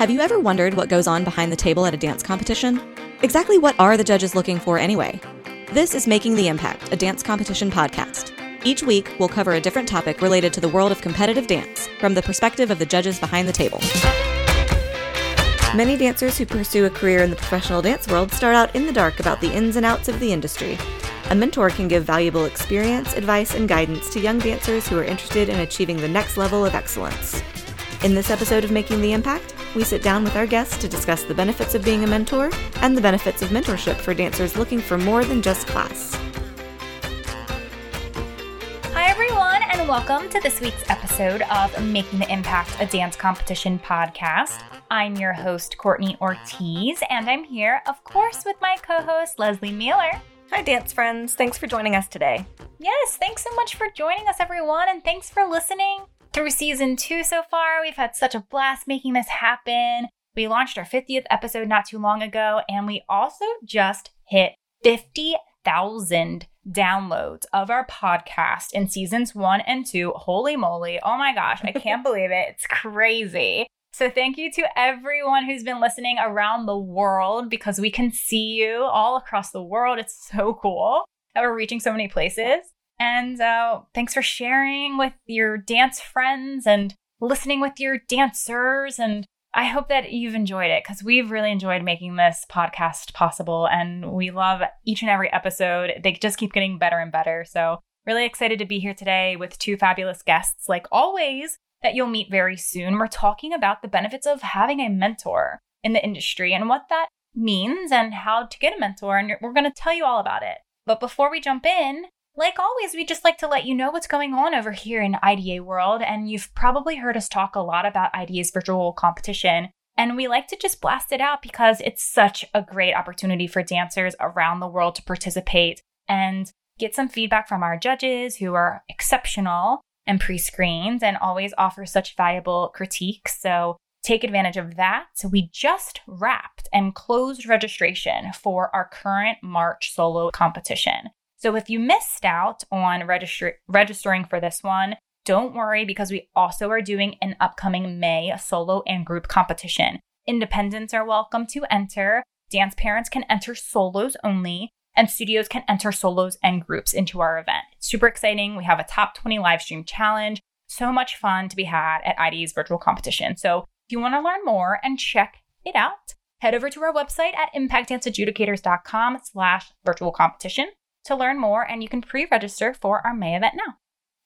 Have you ever wondered what goes on behind the table at a dance competition? Exactly what are the judges looking for anyway? This is Making the Impact, a dance competition podcast. Each week, we'll cover a different topic related to the world of competitive dance from the perspective of the judges behind the table. Many dancers who pursue a career in the professional dance world start out in the dark about the ins and outs of the industry. A mentor can give valuable experience, advice, and guidance to young dancers who are interested in achieving the next level of excellence. In this episode of Making the Impact, we sit down with our guests to discuss the benefits of being a mentor and the benefits of mentorship for dancers looking for more than just class. Hi, everyone, and welcome to this week's episode of Making the Impact, a dance competition podcast. I'm your host, Courtney Ortiz, and I'm here, of course, with my co host, Leslie Mueller. Hi, dance friends. Thanks for joining us today. Yes, thanks so much for joining us, everyone, and thanks for listening through season two so far. We've had such a blast making this happen. We launched our 50th episode not too long ago, and we also just hit 50,000 downloads of our podcast in seasons one and two. Holy moly. Oh my gosh, I can't believe it. It's crazy. So, thank you to everyone who's been listening around the world because we can see you all across the world. It's so cool that we're reaching so many places. And uh, thanks for sharing with your dance friends and listening with your dancers. And I hope that you've enjoyed it because we've really enjoyed making this podcast possible. And we love each and every episode. They just keep getting better and better. So, really excited to be here today with two fabulous guests, like always that you'll meet very soon. We're talking about the benefits of having a mentor in the industry and what that means and how to get a mentor. And we're going to tell you all about it. But before we jump in, like always, we just like to let you know what's going on over here in IDA world. And you've probably heard us talk a lot about IDA's virtual competition. And we like to just blast it out because it's such a great opportunity for dancers around the world to participate and get some feedback from our judges who are exceptional and pre screened and always offer such valuable critiques. So take advantage of that. So we just wrapped and closed registration for our current March solo competition. So if you missed out on register- registering for this one, don't worry because we also are doing an upcoming May solo and group competition. Independents are welcome to enter. Dance parents can enter solos only and studios can enter solos and groups into our event. It's super exciting. We have a top 20 live stream challenge. So much fun to be had at ID's virtual competition. So if you want to learn more and check it out, head over to our website at impactdanceadjudicators.com slash virtual competition to learn more and you can pre-register for our May event now.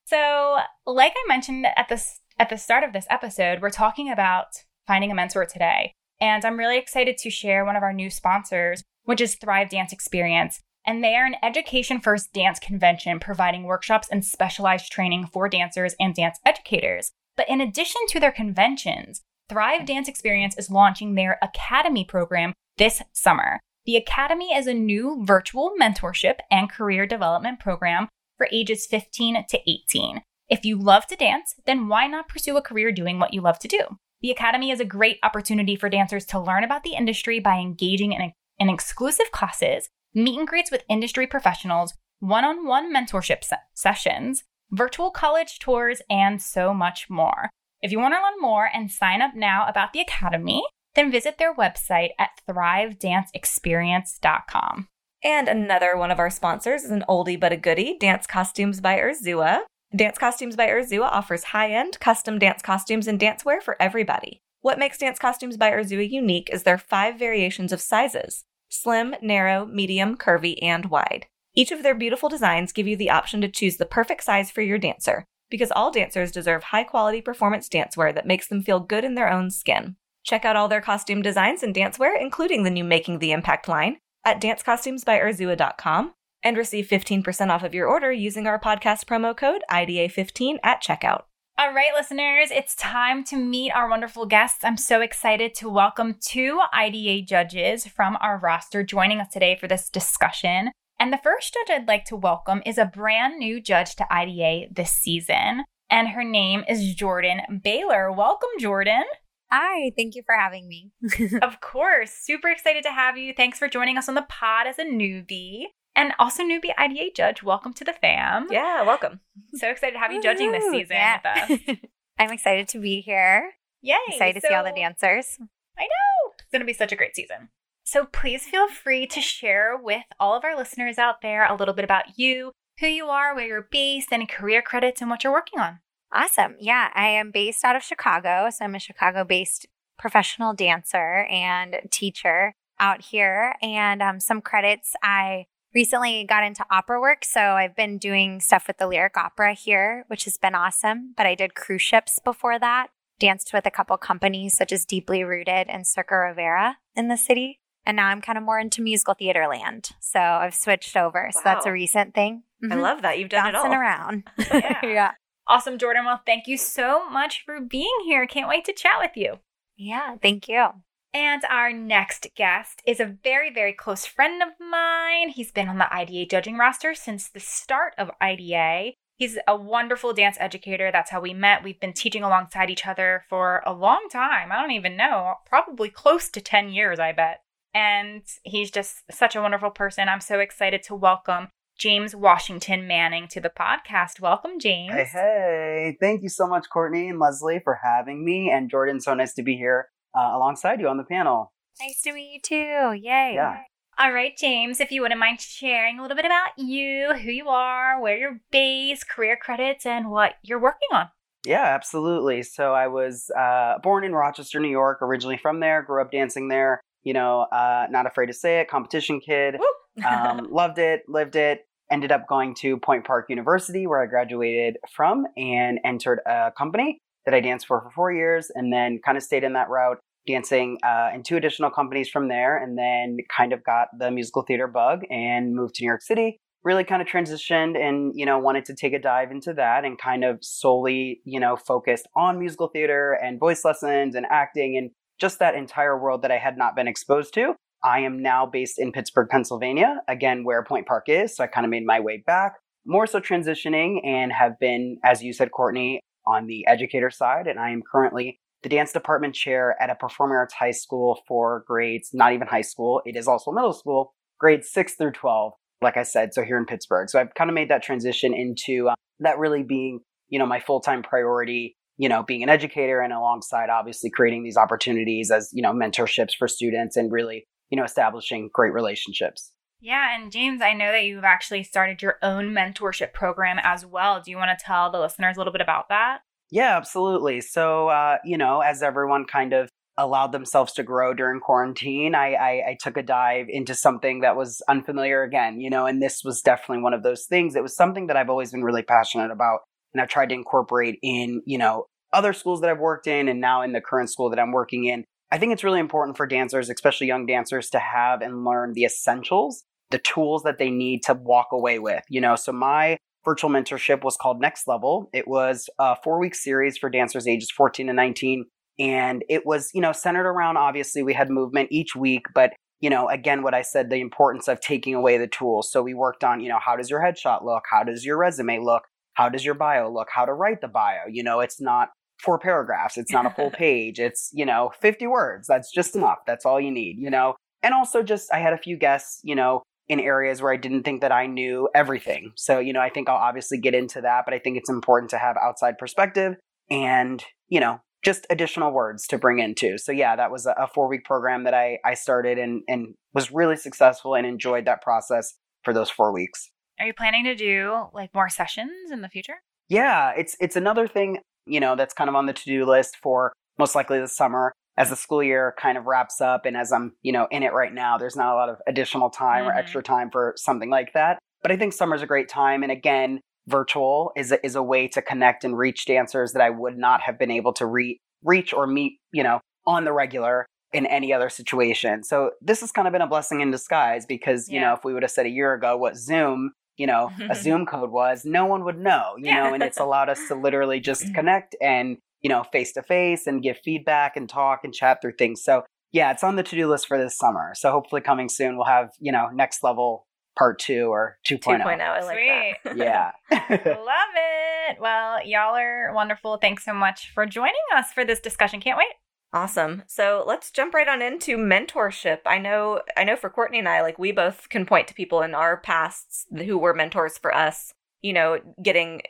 So like I mentioned at the, at the start of this episode, we're talking about finding a mentor today. And I'm really excited to share one of our new sponsors, which is Thrive Dance Experience. And they are an education first dance convention providing workshops and specialized training for dancers and dance educators. But in addition to their conventions, Thrive Dance Experience is launching their Academy program this summer. The Academy is a new virtual mentorship and career development program for ages 15 to 18. If you love to dance, then why not pursue a career doing what you love to do? The Academy is a great opportunity for dancers to learn about the industry by engaging in, in exclusive classes, meet and greets with industry professionals, one on one mentorship se- sessions, virtual college tours, and so much more. If you want to learn more and sign up now about the Academy, then visit their website at thrivedanceexperience.com. And another one of our sponsors is an oldie but a goodie, Dance Costumes by Urzua. Dance Costumes by Urzua offers high end, custom dance costumes and dancewear for everybody. What makes Dance Costumes by Urzua unique is their five variations of sizes slim, narrow, medium, curvy, and wide. Each of their beautiful designs give you the option to choose the perfect size for your dancer, because all dancers deserve high quality performance dancewear that makes them feel good in their own skin. Check out all their costume designs and dancewear, including the new Making the Impact line, at dancecostumesbyurzua.com and receive 15% off of your order using our podcast promo code IDA15 at checkout. All right, listeners, it's time to meet our wonderful guests. I'm so excited to welcome two IDA judges from our roster joining us today for this discussion. And the first judge I'd like to welcome is a brand new judge to IDA this season, and her name is Jordan Baylor. Welcome, Jordan. Hi, thank you for having me. of course, super excited to have you. Thanks for joining us on the pod as a newbie. And also newbie IDA judge, welcome to the fam. Yeah, welcome. So excited to have you judging this season yeah. with us. I'm excited to be here. Yay. Excited to see all the dancers. I know. It's going to be such a great season. So please feel free to share with all of our listeners out there a little bit about you, who you are, where you're based, any career credits, and what you're working on. Awesome. Yeah, I am based out of Chicago. So I'm a Chicago based professional dancer and teacher out here. And um, some credits I recently got into opera work. So I've been doing stuff with the lyric opera here, which has been awesome. But I did cruise ships before that, danced with a couple companies such as Deeply Rooted and Cerqua Rivera in the city. And now I'm kind of more into musical theater land. So I've switched over. So that's a recent thing. I Mhm. love that. You've done Bouncing it all. around. Yeah. yeah. Awesome, Jordan. Well, thank you so much for being here. Can't wait to chat with you. Yeah. Thank you. And our next guest is a very, very close friend of mine. He's been on the IDA judging roster since the start of IDA. He's a wonderful dance educator. That's how we met. We've been teaching alongside each other for a long time. I don't even know, probably close to 10 years, I bet. And he's just such a wonderful person. I'm so excited to welcome James Washington Manning to the podcast. Welcome, James. Hey, hey. Thank you so much, Courtney and Leslie, for having me. And Jordan, so nice to be here uh, alongside you on the panel. Nice to meet you too. Yay. Yeah. All right, James, if you wouldn't mind sharing a little bit about you, who you are, where you're based, career credits, and what you're working on. Yeah, absolutely. So I was uh, born in Rochester, New York, originally from there, grew up dancing there. You know, uh, not afraid to say it, competition kid. Um, loved it, lived it. Ended up going to Point Park University, where I graduated from, and entered a company that I danced for for four years, and then kind of stayed in that route, dancing uh, in two additional companies from there, and then kind of got the musical theater bug and moved to New York City. Really kind of transitioned and you know wanted to take a dive into that and kind of solely you know focused on musical theater and voice lessons and acting and just that entire world that I had not been exposed to. I am now based in Pittsburgh, Pennsylvania, again, where Point Park is. So I kind of made my way back, more so transitioning, and have been, as you said, Courtney, on the educator side. And I am currently the dance department chair at a performing arts high school for grades, not even high school, it is also middle school, grades 6 through 12, like I said, so here in Pittsburgh. So I've kind of made that transition into uh, that really being, you know, my full time priority you know, being an educator and alongside obviously creating these opportunities as, you know, mentorships for students and really, you know, establishing great relationships. Yeah, and James, I know that you've actually started your own mentorship program as well. Do you want to tell the listeners a little bit about that? Yeah, absolutely. So, uh, you know, as everyone kind of allowed themselves to grow during quarantine, I, I, I took a dive into something that was unfamiliar again, you know, and this was definitely one of those things. It was something that I've always been really passionate about and I've tried to incorporate in, you know, other schools that I've worked in and now in the current school that I'm working in. I think it's really important for dancers, especially young dancers, to have and learn the essentials, the tools that they need to walk away with. You know, so my virtual mentorship was called Next Level. It was a four week series for dancers ages 14 to 19. And it was, you know, centered around obviously we had movement each week, but you know, again, what I said, the importance of taking away the tools. So we worked on, you know, how does your headshot look? How does your resume look? How does your bio look? How to write the bio? You know, it's not four paragraphs. It's not a full page. It's, you know, 50 words. That's just enough. That's all you need, you know? And also just, I had a few guests, you know, in areas where I didn't think that I knew everything. So, you know, I think I'll obviously get into that, but I think it's important to have outside perspective and, you know, just additional words to bring into. So yeah, that was a, a four week program that I, I started and, and was really successful and enjoyed that process for those four weeks. Are you planning to do like more sessions in the future? Yeah, it's it's another thing, you know, that's kind of on the to-do list for most likely this summer as the school year kind of wraps up and as I'm, you know, in it right now, there's not a lot of additional time or Mhm. extra time for something like that. But I think summer's a great time and again, virtual is a, is a way to connect and reach dancers that I would not have been able to re- reach or meet, you know, on the regular in any other situation. So this has kind of been a blessing in disguise because, you Yeah. know, if we would have said a year ago what Zoom you know, a Zoom code was, no one would know, you Yeah. know, and it's allowed us to literally just connect and, you know, face to face and give feedback and talk and chat through things. So, yeah, it's on the to do list for this summer. So, hopefully, coming soon, we'll have, you know, next level part two or 2.0. 2.0. I like Sweet. that. Yeah. Love it. Well, y'all are wonderful. Thanks so much for joining us for this discussion. Can't wait. Awesome. So let's jump right on into mentorship. I know I know for Courtney and I, like we both can point to people in our pasts who were mentors for us, you know, getting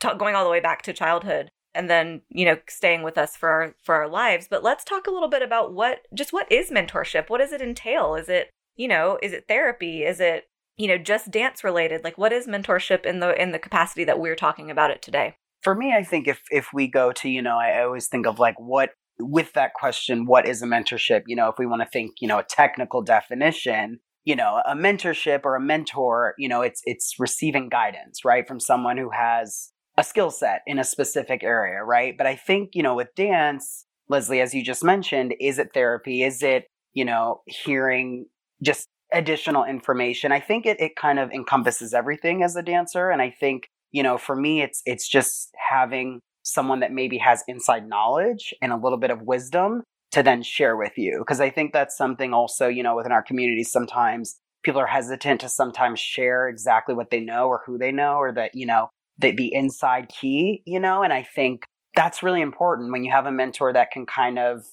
t- going all the way back to childhood. and then, you know, staying with us for our for our lives. But let's talk a little bit about what just what is mentorship? What does it entail? Is it, you know, is it therapy? Is it, you know, just dance related? Like what is mentorship in the in the capacity that we're talking about it today? For me, I think if if we go to, you know, I always think of like what with that question, what is a mentorship? You know, if we want to think, you know, a technical definition, you know, a mentorship or a mentor, you know, it's it's receiving guidance, right, from someone who has a skill set in a specific area, right? But I think, you know, with dance, Leslie, as you just mentioned, is it therapy? Is it, you know, hearing just additional information? I think it, it kind of encompasses everything as a dancer. And I think, you know, for me, it's, it's just having someone that maybe has inside knowledge and a little bit of wisdom to then share with you. Cause I think that's something also, you know, within our community, sometimes people are hesitant to sometimes share exactly what they know or who they know or that, you know, the, the inside key, you know, and I think that's really important when you have a mentor that can kind of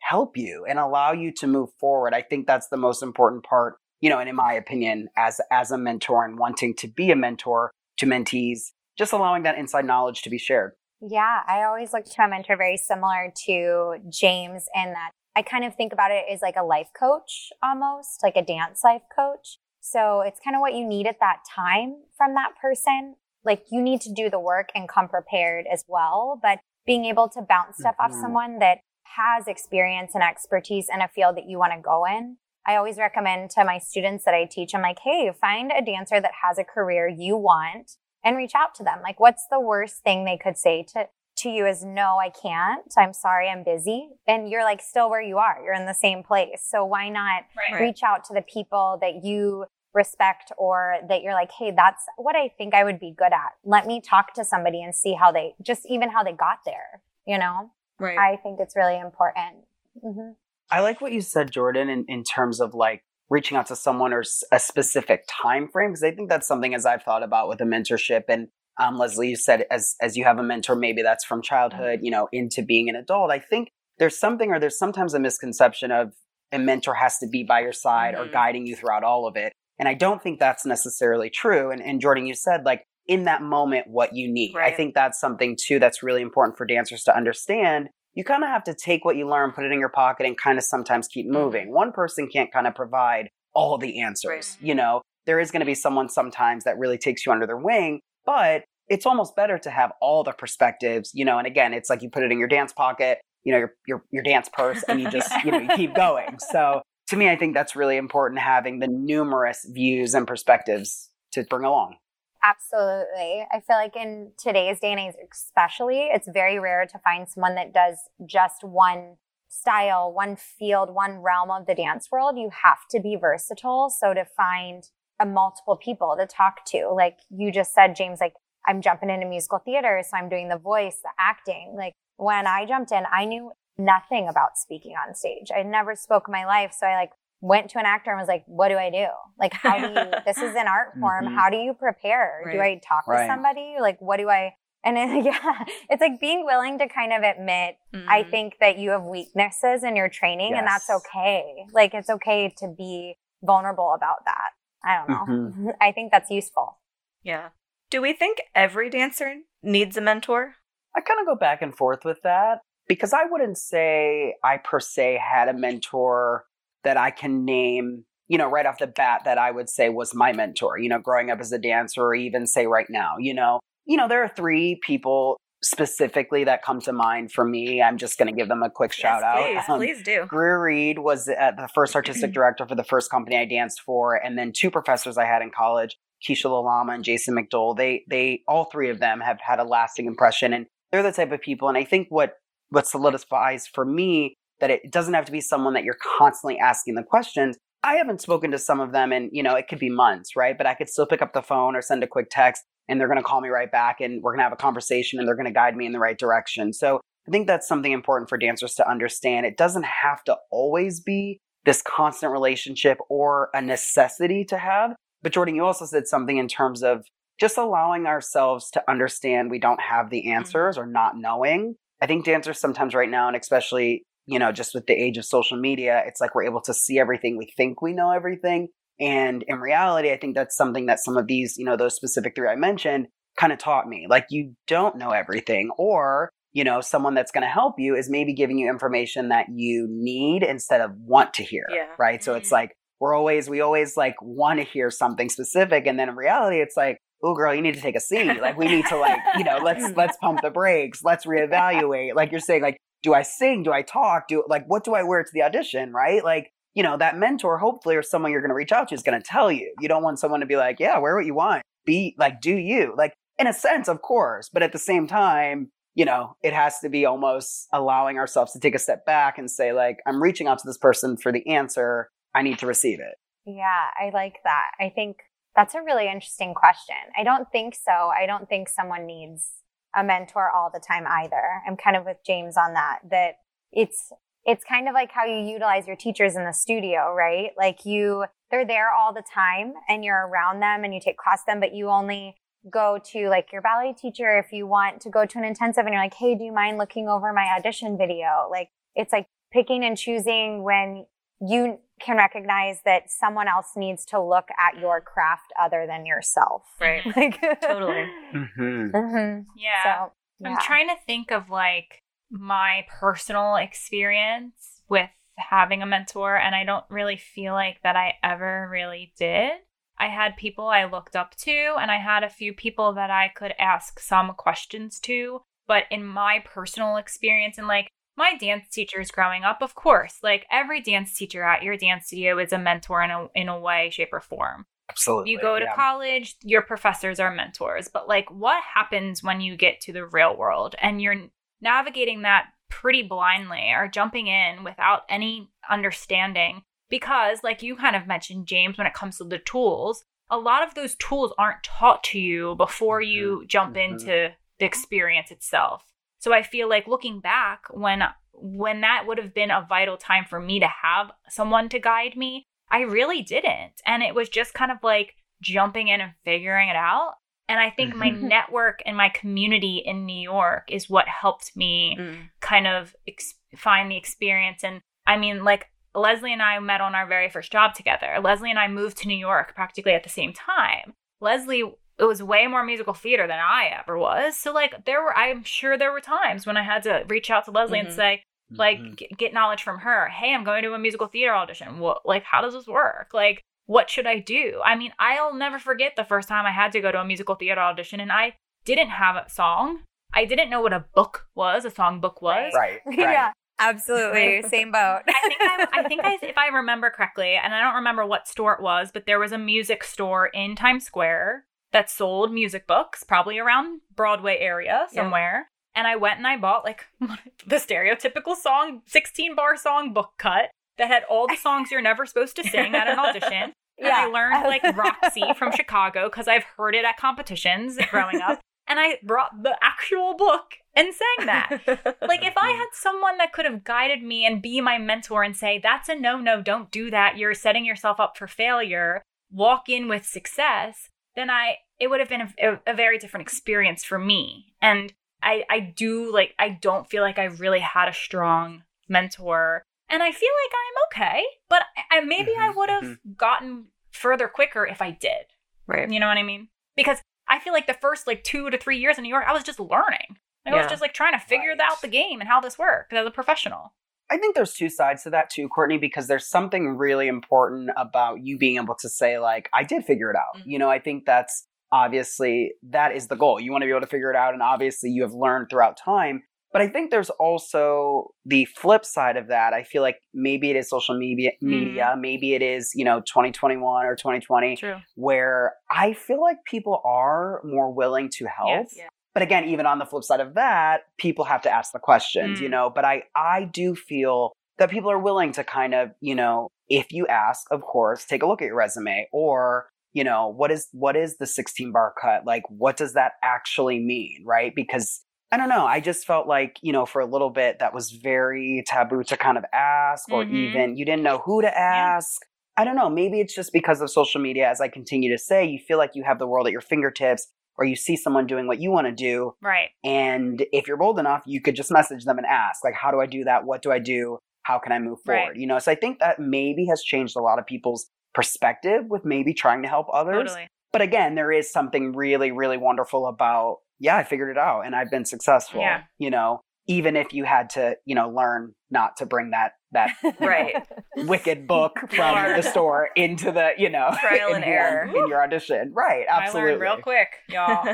help you and allow you to move forward. I think that's the most important part, you know, and in my opinion, as as a mentor and wanting to be a mentor to mentees, just allowing that inside knowledge to be shared. Yeah, I always look to a mentor very similar to James in that I kind of think about it as like a life coach almost, like a dance life coach. So it's kind of what you need at that time from that person like you need to do the work and come prepared as well. But being able to bounce stuff mm-hmm. off someone that has experience and expertise in a field that you want to go in. I always recommend to my students that I teach, I'm like, hey, find a dancer that has a career you want and reach out to them. Like, what's the worst thing they could say to, to you is no, I can't. I'm sorry, I'm busy. And you're like still where you are. You're in the same place. So why not right. reach out to the people that you respect or that you're like, hey, that's what I think I would be good at. Let me talk to somebody and see how they, just even how they got there, you know? Right. I think it's really important. Mm-hmm. I like what you said, Jordan, in, in terms of like reaching out to someone or a specific time frame, because I think that's something as I've thought about with a mentorship. And um, Leslie, you said as as you have a mentor, maybe that's from childhood, you know, into being an adult. I think there's something, or there's sometimes a misconception of a mentor has to be by your side mm-hmm. or guiding you throughout all of it. And I don't think that's necessarily true. And, and Jordan, you said like in that moment what you need. Right. I think that's something too that's really important for dancers to understand. You kind of have to take what you learn, put it in your pocket, and kind of sometimes keep mm-hmm. moving. One person can't kind of provide all the answers. Right. You know, there is going to be someone sometimes that really takes you under their wing, but it's almost better to have all the perspectives, you know, and again, it's like you put it in your dance pocket, you know, your your, your dance purse and you just, you know, you keep going. So to me, I think that's really important having the numerous views and perspectives to bring along. Absolutely. I feel like in today's day and age, especially, it's very rare to find someone that does just one style, one field, one realm of the dance world. You have to be versatile. So to find a multiple people to talk to, like you just said, James, like I'm jumping into musical theater. So I'm doing the voice, the acting. Like when I jumped in, I knew nothing about speaking on stage. I never spoke my life. So I like went to an actor and was like, what do I do? Like, how do you, this is an art form. Mm-hmm. How do you prepare? Right. Do I talk right. to somebody? Like, what do I, and it, yeah, it's like being willing to kind of admit, mm-hmm. I think that you have weaknesses in your training yes. and that's okay. Like, it's okay to be vulnerable about that. I don't know. Mm-hmm. I think that's useful. Yeah. Do we think every dancer needs a mentor? I kind of go back and forth with that because I wouldn't say I per se had a mentor that I can name, you know, right off the bat that I would say was my mentor, you know, growing up as a dancer or even say right now, you know. You know, there are three people specifically that come to mind for me. I'm just going to give them a quick shout out. Please, um, please do. Greer Reed was uh, the first artistic director for the first company I danced for, and then two professors I had in college, Kiesha Lalama and Jason McDole. They, they, all three of them have had a lasting impression, and they're the type of people. And I think what what solidifies for me that it doesn't have to be someone that you're constantly asking the questions. I haven't spoken to some of them and, you know, it could be months, right? But I could still pick up the phone or send a quick text and they're going to call me right back and we're going to have a conversation and they're going to guide me in the right direction. So I think that's something important for dancers to understand. It doesn't have to always be this constant relationship or a necessity to have. But Jordan, you also said something in terms of just allowing ourselves to understand we don't have the mm-hmm. answers or not knowing I think dancers sometimes right now, and especially, you know, just with the age of social media, it's like we're able to see everything. We think we know everything. And in reality, I think that's something that some of these, you know, those specific three I mentioned kind of taught me. Like, you don't know everything, or you know, someone that's going to help you is maybe giving you information that you need instead of want to hear. Yeah. Right. So it's Mm. like, we're always, we always like want to hear something specific. And then in reality, it's like, oh girl, you need to take a seat. Like we need to like, you know, let's, let's pump the brakes. Let's reevaluate. Like you're saying, like, do I sing? Do I talk? Do like, what do I wear to the audition? Right. Like, you know, that mentor, hopefully, or someone you're going to reach out to is going to tell you. You don't want someone to be like, yeah, wear what you want. Be like, do you. Like, in a sense, of course. But at the same time, you know, it has to be almost allowing ourselves to take a step back and say, like, I'm reaching out to this person for the answer. I need to receive it. Yeah, I like that. I think that's a really interesting question. I don't think so. I don't think someone needs a mentor all the time either. I'm kind of with James on that, that it's, it's kind of like how you utilize your teachers in the studio, right? Like you, they're there all the time and you're around them and you take class them, but you only go to like your ballet teacher if you want to go to an intensive and you're like, Hey, do you mind looking over my audition video? Like it's like picking and choosing when you can recognize that someone else needs to look at your craft other than yourself. Right. Like Totally. Mm-hmm. Mhm. Yeah. So I'm trying to think of like my personal experience with having a mentor, and I don't really feel like that I ever really did. I had people I looked up to, and I had a few people that I could ask some questions to. But in my personal experience, and like my dance teachers growing up, of course, like every dance teacher at your dance studio is a mentor in a, in a way, shape, or form Absolutely. you go to yeah. college, your professors are mentors. But like, what happens when you get to the real world and you're navigating that pretty blindly or jumping in without any understanding? Because, like you kind of mentioned, James, when it comes to the tools, a lot of those tools aren't taught to you before you jump Mhm. into the experience itself. So I feel like looking back when when that would have been a vital time for me to have someone to guide me, I really didn't. And it was just kind of like jumping in and figuring it out. And I think my Mhm. network and my community in New York is what helped me Mm. kind of ex- find the experience. And I mean, like Leslie and I met on our very first job together. Leslie and I moved to New York practically at the same time. Leslie it was way more musical theater than I ever was. So like there were I'm sure there were times when I had to reach out to Leslie Mhm. and say like Mhm. g- get knowledge from her. Hey, I'm going to a musical theater audition. What like how does this work? Like what should I do? I mean, I'll never forget the first time I had to go to a musical theater audition and I didn't have a song. I didn't know what a book was, a song book was. Right. right. yeah, absolutely. Same boat. I think I, I think I, if I remember correctly, and I don't remember what store it was, but there was a music store in Times Square that sold music books, probably around Broadway area somewhere. And I went and I bought like the stereotypical song, 16 bar song book cut that had all the songs you're never supposed to sing at an audition. And I learned like Roxy from Chicago because I've heard it at competitions growing up. And I brought the actual book and sang that. Like if I had someone that could have guided me and be my mentor and say, that's a no, no, don't do that. You're setting yourself up for failure. Walk in with success. Then I, it would have been a, a, very different experience for me. And I, I do like, I don't feel like I really had a strong mentor. And I feel like I'm okay, but I, I- maybe I Mhm, would have mhm. gotten further quicker if I did. Right. You know what I mean? Because I feel like the first like two to three years in New York, I was just learning. Like, I Yeah. was just like trying to figure Right. out the game and how this worked as a professional. I think there's two sides to that too, Courtney, because there's something really important about you being able to say, like, I did figure it out. Mhm. You know, I think that's obviously that is the goal. You want to be able to figure it out, and obviously you have learned throughout time. But I think there's also the flip side of that. I feel like maybe it is social media, media, maybe it is you know 2021 or 2020, True. where I feel like people are more willing to help. Yes. Yeah. But again, even on the flip side of that, people have to ask the questions, you Mm. know. But I, I do feel that people are willing to kind of, you know, if you ask, of course, take a look at your resume or, you know, what is what is the 16 bar cut? Like, what does that actually mean, right? Because I don't know. I just felt like, you know, for a little bit that was very taboo to kind of ask, or Mhm. even you didn't know who to ask. I don't know. Maybe it's just because of social media, as I continue to say, you feel like you have the world at your fingertips, or you see someone doing what you want to do. Right. And if you're bold enough, you could just message them and ask, like, how do I do that? What do I do? How can I move Right. forward? You know, so I think that maybe has changed a lot of people's perspective with maybe trying to help others. Totally. But again, there is something really, really wonderful about yeah, I figured it out and I've been successful. Yeah. You know, even if you had to, you know, learn not to bring that that Right. wicked book from the store into the, you know, Trial in and your- error. in your audition. Right. Absolutely. I learned real quick, y'all.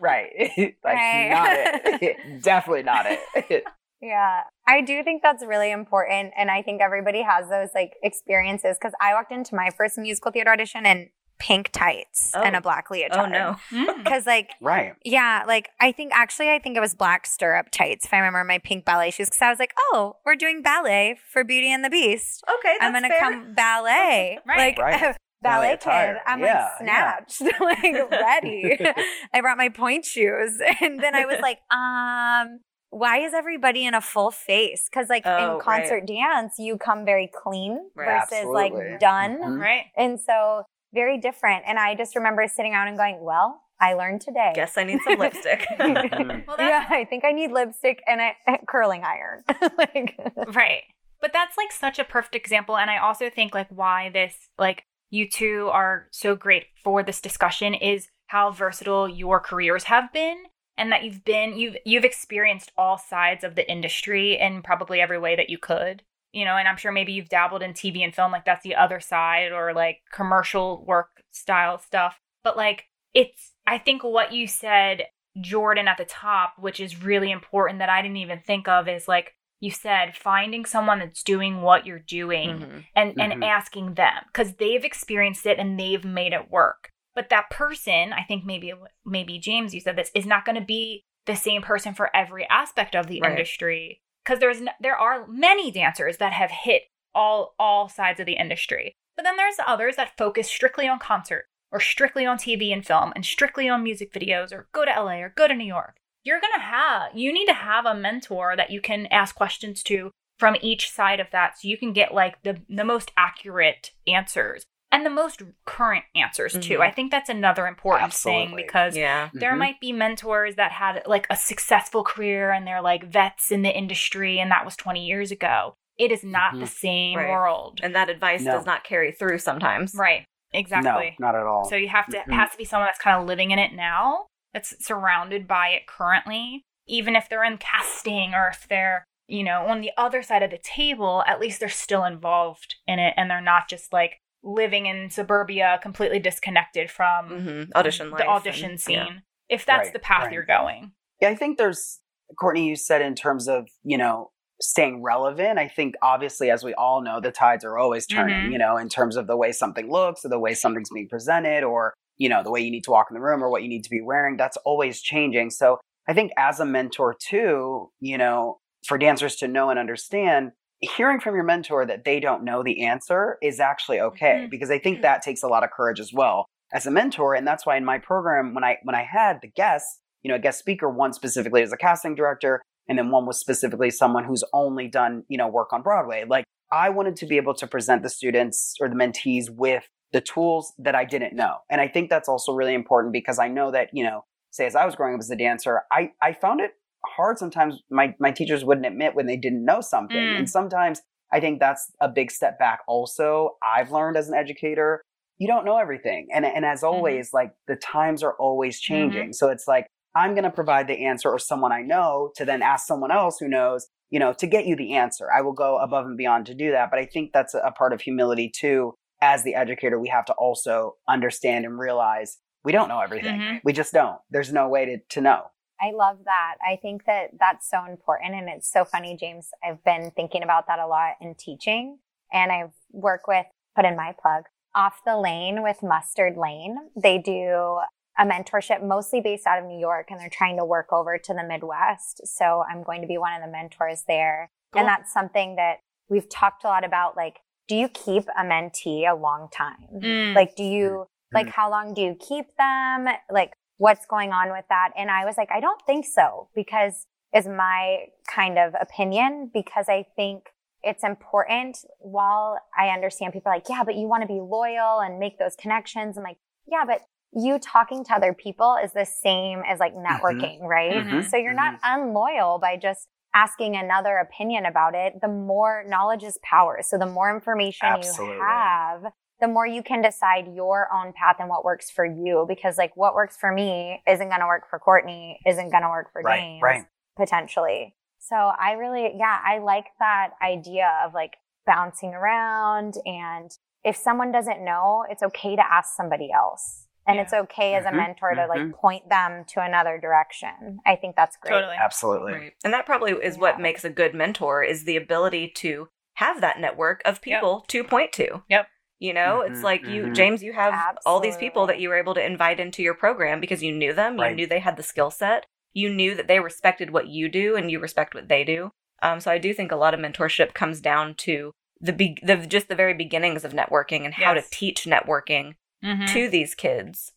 right. That's Right. not it. Definitely not it. Yeah, I do think that's really important. And I think everybody has those like experiences because I walked into my first musical theater audition in pink tights Oh. and a black leotard. Oh no. Mm. Because, like, right. yeah, like I think actually, I think it was black stirrup tights if I remember my pink ballet shoes. Because I was like, oh, we're doing ballet for Beauty and the Beast. Okay, that's I'm gonna fair. come ballet. Right. Like, Right. ballet Ballet kid. I'm Yeah, like snatched, like ready. I brought my pointe shoes. And then I was like, um, why is everybody in a full face? Because like Oh, in concert dance, you come very clean Right. versus Absolutely. like done. Mhm. Right. And so very different. And I just remember sitting around and going, well, I learned today. Guess I need some lipstick. Well, mm-hmm. yeah, I think I need lipstick and a, a curling iron. like, right. But that's like such a perfect example. And I also think like why this, like, you two are so great for this discussion is how versatile your careers have been and that you've been you've you've experienced all sides of the industry in probably every way that you could you know and i'm sure maybe you've dabbled in tv and film like that's the other side or like commercial work style stuff but like it's i think what you said jordan at the top which is really important that i didn't even think of is like you said finding someone that's doing what you're doing Mhm. and and Mhm. asking them because they've experienced it and they've made it work but that person i think maybe maybe james you said this is not going to be the same person for every aspect of the Right. industry because there's there are many dancers that have hit all all sides of the industry. But then there's others that focus strictly on concert or strictly on tv and film and strictly on music videos or go to la or go to new york. You're going to have you need to have a mentor that you can ask questions to from each side of that so you can get like the the most accurate answers and the most current answers too. Mhm. I think that's another important thing because Yeah. there Mhm. might be mentors that had like a successful career and they're like vets in the industry and that was 20 years ago. It is not the Mhm. same Right. world. And that advice No. does not carry through sometimes. Right. Exactly. No, not at all. So you have to it has to be someone that's kind of living in it now, that's surrounded by it currently, even if they're in casting or if they're, you know, on the other side of the table, at least they're still involved in it and they're not just like living in suburbia completely disconnected from hmm Audition life the audition and- scene. yeah. If that's Right, the path right. you're going. Yeah, I think there's Courtney. You said in terms of you know staying relevant. I think obviously, as we all know, the tides are always turning. Mhm. You know, in terms of the way something looks, or the way something's being presented, or you know the way you need to walk in the room, or what you need to be wearing. That's always changing. So I think as a mentor too, you know, for dancers to know and understand. Hearing from your mentor that they don't know the answer is actually okay Mhm. because I think that takes a lot of courage as well as a mentor and that's why in my program when I when I had the guests you know, a guest speaker, one specifically as a casting director, and then one was specifically someone who's only done, you know, work on Broadway. Like I wanted to be able to present the students or the mentees with the tools that I didn't know. And I think that's also really important because I know that, you know, say as I was growing up as a dancer, I, I found it hard sometimes my, my teachers wouldn't admit when they didn't know something. Mm. And sometimes I think that's a big step back also. I've learned as an educator, you don't know everything. And and as always, like the times are always changing. So it's like I'm going to provide the answer or someone I know to then ask someone else who knows, you know, to get you the answer. I will go above and beyond to do that. But I think that's a, part of humility too. As the educator, we have to also understand and realize we don't know everything. Mhm. We just don't. There's no way to, to know. I love that. I think that that's so important. And it's so funny, James. I've been thinking about that a lot in teaching. And I've worked with, put in my plug, Off the Lane with Mustard Lane. They do a mentorship mostly based out of New York and they're trying to work over to the Midwest. So I'm going to be one of the mentors there. Cool. And that's something that we've talked a lot about. Like, do you keep a mentee a long time? Mm. Like, do you, like, Mm. how long do you keep them? Like, what's going on with that? And I was like, I don't think so because is my kind of opinion because I think it's important while I understand people are like, yeah, but you want to be loyal and make those connections. I'm like, yeah, but you talking to other people is the same as like networking, right? Mhm. So you're not unloyal by just asking another opinion about it. The more knowledge is power. So the more information Absolutely. you have, the more you can decide your own path and what works for you. Because like what works for me isn't going to work for Courtney, isn't going to work for Right, James right. potentially. So I really, yeah, I like that idea of like bouncing around. And if someone doesn't know, it's okay to ask somebody else. And Yeah. it's okay as a Mhm, mentor to like mhm. point them to another direction. I think that's great. Totally. Absolutely. Right. And that probably is what makes a good mentor is the ability to have that network of people to point to. Yep. You know, Mhm, it's like you, mhm. James, you have all these people that you were able to invite into your program because you knew them, you knew they had the skill set, you knew that they respected what you do, and you respect what they do. Um, so I do think a lot of mentorship comes down to the, be- the just the very beginnings of networking and how to teach networking Mhm. to these kids.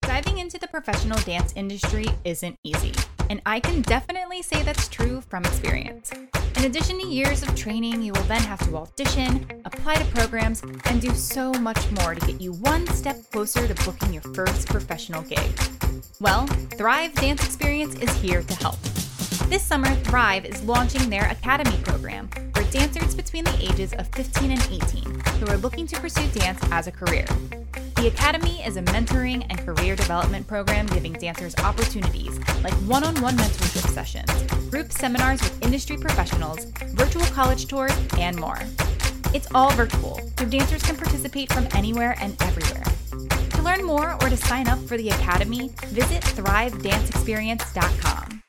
Diving into the professional dance industry isn't easy, and I can definitely say that's true from experience. In addition to years of training, you will then have to audition, apply to programs, and do so much more to get you one step closer to booking your first professional gig. Well, Thrive Dance Experience is here to help. This summer, Thrive is launching their Academy program for dancers between the ages of 15 and 18 who are looking to pursue dance as a career. The Academy is a mentoring and career development program giving dancers opportunities like one on one mentorship sessions, group seminars with industry professionals, virtual college tours, and more. It's all virtual, so dancers can participate from anywhere and everywhere. To learn more or to sign up for the Academy, visit thrivedanceexperience.com.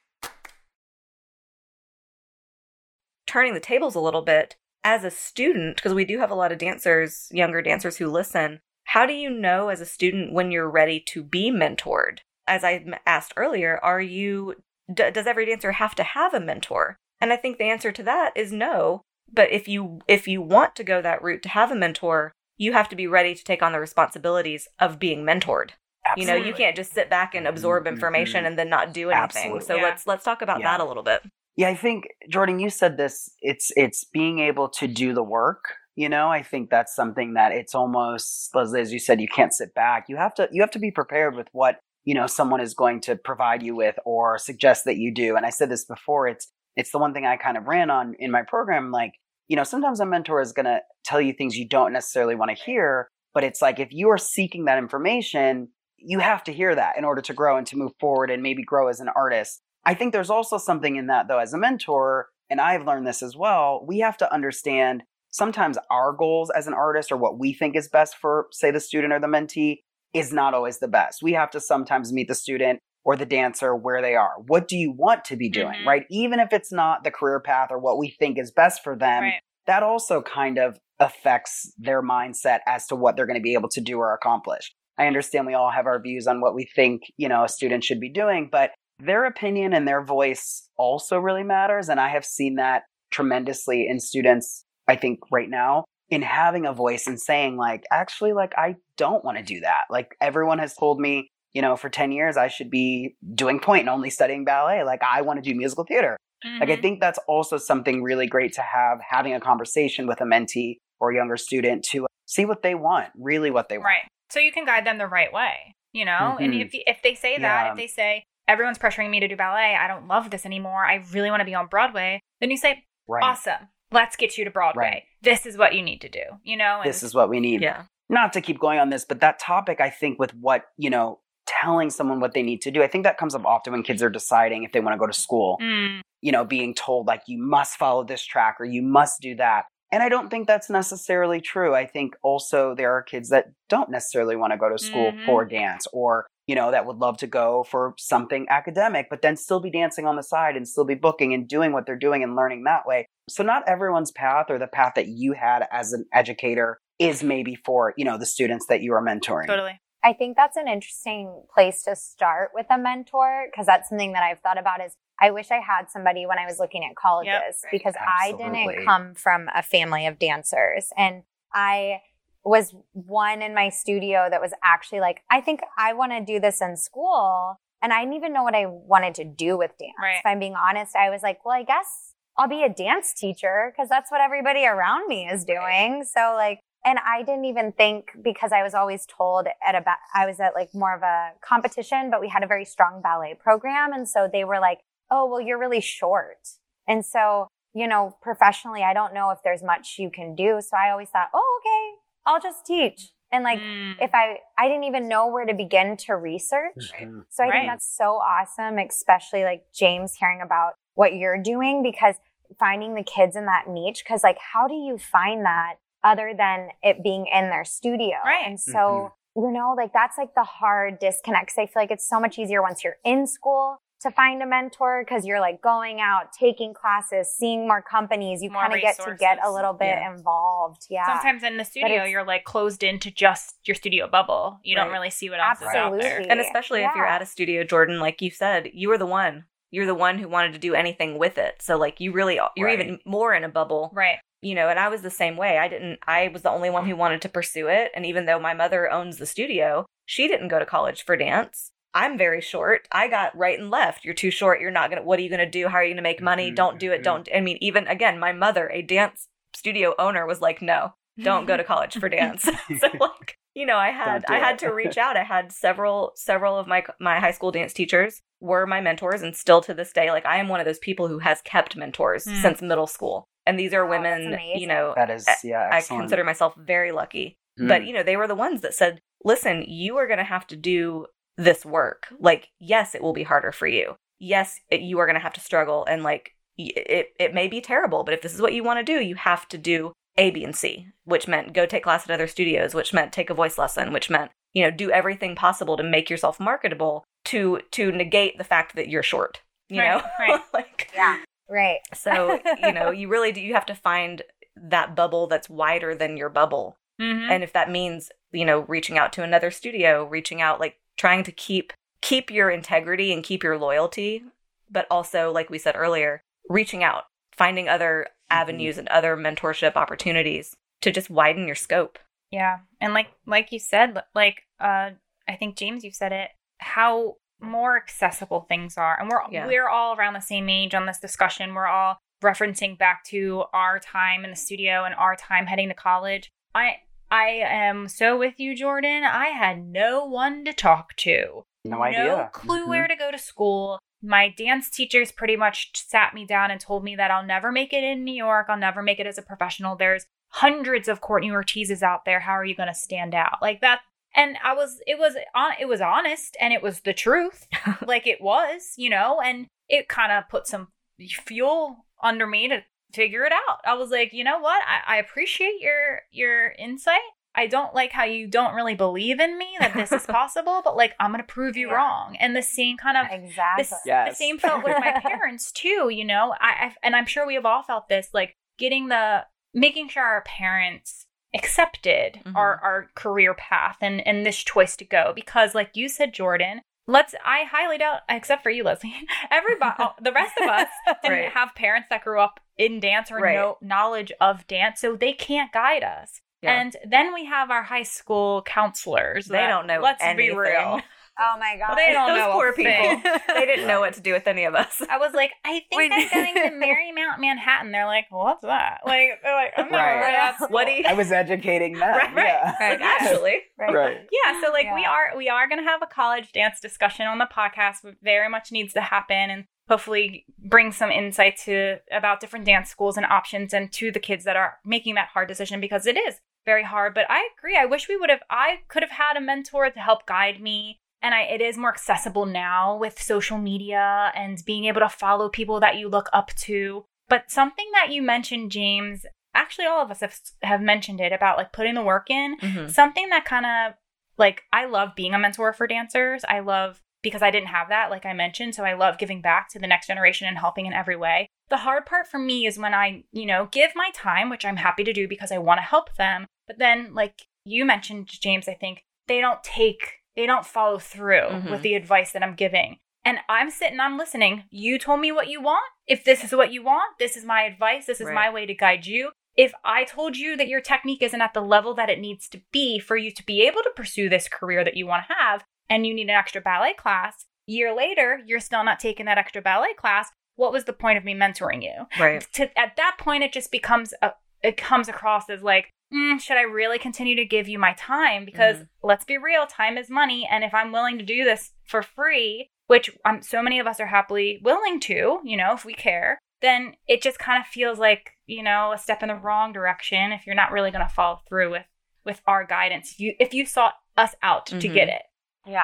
turning the tables a little bit as a student because we do have a lot of dancers younger dancers who listen how do you know as a student when you're ready to be mentored as I asked earlier are you d- does every dancer have to have a mentor and i think the answer to that is no but if you if you want to go that route to have a mentor you have to be ready to take on the responsibilities of being mentored you know you can't just sit back and absorb Mhm, information mhm. and then not do anything Absolutely. so Yeah. let's let's talk about Yeah. that a little bit Yeah, I think Jordan, you said this. It's it's being able to do the work. You know, I think that's something that it's almost as as you said, you can't sit back. You have to you have to be prepared with what you know someone is going to provide you with or suggest that you do. And I said this before. It's it's the one thing I kind of ran on in my program. Like you know, sometimes a mentor is going to tell you things you don't necessarily want to hear. But it's like if you are seeking that information, you have to hear that in order to grow and to move forward and maybe grow as an artist. I think there's also something in that, though, as a mentor, and I've learned this as well, we have to understand sometimes our goals as an artist or what we think is best for, say, the student or the mentee is not always the best. We have to sometimes meet the student or the dancer where they are. What do you want to be doing, Mhm. right? Even if it's not the career path or what we think is best for them, Right. that also kind of affects their mindset as to what they're going to be able to do or accomplish. I understand we all have our views on what we think, you know, a student should be doing, but their opinion and their voice also really matters. And I have seen that tremendously in students, I think right now, in having a voice and saying, like, actually, like, I don't want to do that. Like, everyone has told me, you know, for 10 years, I should be doing pointe and only studying ballet. Like, I want to do musical theater. Like, I Mhm. think that's also something really great to have, having a conversation with a mentee or younger student to see what they want, really what they want. Right. So you can guide them the right way, you know? And Mhm. if if they say that, Yeah. if they say everyone's pressuring me to do ballet, I don't love this anymore. I really want to be on Broadway. Then you say, Right. "Awesome. Let's get you to Broadway. Right. This is what you need to do." You know? And This is what we need. yeah not to keep going on this, but that topic, I think, with what, you know, telling someone what they need to do, I think that comes up often when kids are deciding if they want to go to school, Mm, you know, being told, like, you must follow this track or you must do that. And I don't think that's necessarily true. I think also there are kids that don't necessarily want to go to school Mhm. for dance or, you know, that would love to go for something academic, but then still be dancing on the side and still be booking and doing what they're doing and learning that way. So not everyone's path or the path that you had as an educator is maybe for, you know, the students that you are mentoring. totally. I think that's an interesting place to start with a mentor because that's something that I've thought about is I wish I had somebody when I was looking at colleges right. because I didn't come from a family of dancers and I was one in my studio that was actually like I think I want to do this in school and I didn't even know what I wanted to do with dance. Right. If I'm being honest, I was like, well, I guess I'll be a dance teacher because that's what everybody around me is doing. So like and I didn't even think because I was always told at a ba- I was at like more of a competition, but we had a very strong ballet program, and so they were like, "Oh, well, you're really short," and so you know, professionally, I don't know if there's much you can do. So I always thought, oh, okay, I'll just teach. And like, Mm. if I, I didn't even know where to begin to research. Mhm. So I Right. think that's so awesome, especially like James hearing about what you're doing because finding the kids in that niche, because like, how do you find that other than it being in their studio? Right. And so, you know, like that's like the hard disconnect. 'cause I feel like it's so much easier once you're in school to find a mentor because you're like going out, taking classes, seeing more companies. You kind of get to get a little bit Yeah. involved. Yeah. Sometimes in the studio, you're like closed into just your studio bubble. You don't really see what else is out there. Absolutely. And especially if you're at a studio, Jordan, like you said, you were the one. You're the one who wanted to do anything with it. So like you really you're Right. even more in a bubble. Right. You know, and I was the same way. I didn't I was the only one who wanted to pursue it. And even though my mother owns the studio, she didn't go to college for dance. I'm very short. I got right and left. You're too short. You're not gonna what are you gonna do? How are you gonna make money? Mhm, Don't do it. mhm. Don't I mean even again, my mother, a dance studio owner, was like, No, don't go to college for dance. so like you know i had Don't i had to reach out i had several several of my my high school dance teachers were my mentors and still to this day like i am one of those people who has kept mentors Hmm. since middle school and these are Oh, women you know That is, yeah, i consider myself very lucky Mhm. but you know they were the ones that said listen you are going to have to do this work like yes it will be harder for you yes it, you are going to have to struggle and like it it may be terrible but if this is what you want to do you have to do a b and c which meant go take class at other studios which meant take a voice lesson which meant you know do everything possible to make yourself marketable to to negate the fact that you're short you Right, know right. like yeah. Right. so you know you really do you have to find that bubble that's wider than your bubble Mhm. and if that means you know reaching out to another studio reaching out like trying to keep keep your integrity and keep your loyalty but also like we said earlier reaching out finding other avenues and other mentorship opportunities to just widen your scope Yeah. And like like you said, like uh I think James you've said it, how more accessible things are. And we're Yeah. we're all around the same age on this discussion. We're all referencing back to our time in the studio and our time heading to college. I I am so with you, Jordan. I had no one to talk to. no idea, No idea. clue Mhm. where to go to school. My dance teachers pretty much sat me down and told me that I'll never make it in New York. I'll never make it as a professional. There's hundreds of Courtney Ortizes out there. How are you going to stand out like that? And I was, it was on, it was honest and it was the truth, like it was, you know. And it kind of put some fuel under me to figure it out. I was like, you know what? I, I appreciate your your insight. I don't like how you don't really believe in me that this is possible, but like I'm gonna prove you Yeah. wrong. And the same kind of Exactly. this, Yes. the same felt with my parents too. You know, I, I and I'm sure we have all felt this, like getting the making sure our parents accepted Mhm. our our career path and and this choice to go because, like you said, Jordan. Let's. I highly doubt, except for you, Leslie. Everybody, the rest of us, Right. have parents that grew up in dance or Right. know knowledge of dance, so they can't guide us. Yeah. And then we have our high school counselors. They that- don't know Let's anything. be real. Oh my god. They don't Those know poor people they didn't know what to do with any of us I was like, I think Wait. I'm going to Marymount Manhattan. They're like, what's that? Like, they're like, I'm not Right. going to that school. what do you I was educating them. right, right. Yeah. Like, actually Right. right. Yeah, so like we are we are going to have a college dance discussion on the podcast. It very much needs to happen and hopefully bring some insight to about different dance schools and options and to the kids that are making that hard decision because it is very hard. But I agree. I wish we would have I could have had a mentor to help guide me. And I, it is more accessible now with social media and being able to follow people that you look up to. But something that you mentioned, James, actually all of us have, have mentioned it about like putting the work in Mhm. something that kind of like I love being a mentor for dancers. I love because I didn't have that, like I mentioned. So I love giving back to the next generation and helping in every way. The hard part for me is when I, you know, give my time, which I'm happy to do because I want to help them. But then, like you mentioned, James, I think they don't take, they don't follow through Mhm. with the advice that I'm giving. And I'm sitting, I'm listening. You told me what you want. If this is what you want, this is my advice. This is Right. my way to guide you if I told you that your technique isn't at the level that it needs to be for you to be able to pursue this career that you want to have, and you need an extra ballet class, year later, you're still not taking that extra ballet class. What was the point of me mentoring you? right To, at that point, it just becomes a, it comes across as like, mm, should I really continue to give you my time? Because let's be real, time is money, and if I'm willing to do this for free, which um, so many of us are happily willing to, you know, if we care, then it just kind of feels like, you know, a step in the wrong direction if you're not really going to follow through with with our guidance. If you if you sought us out to Mhm. get it. Yeah.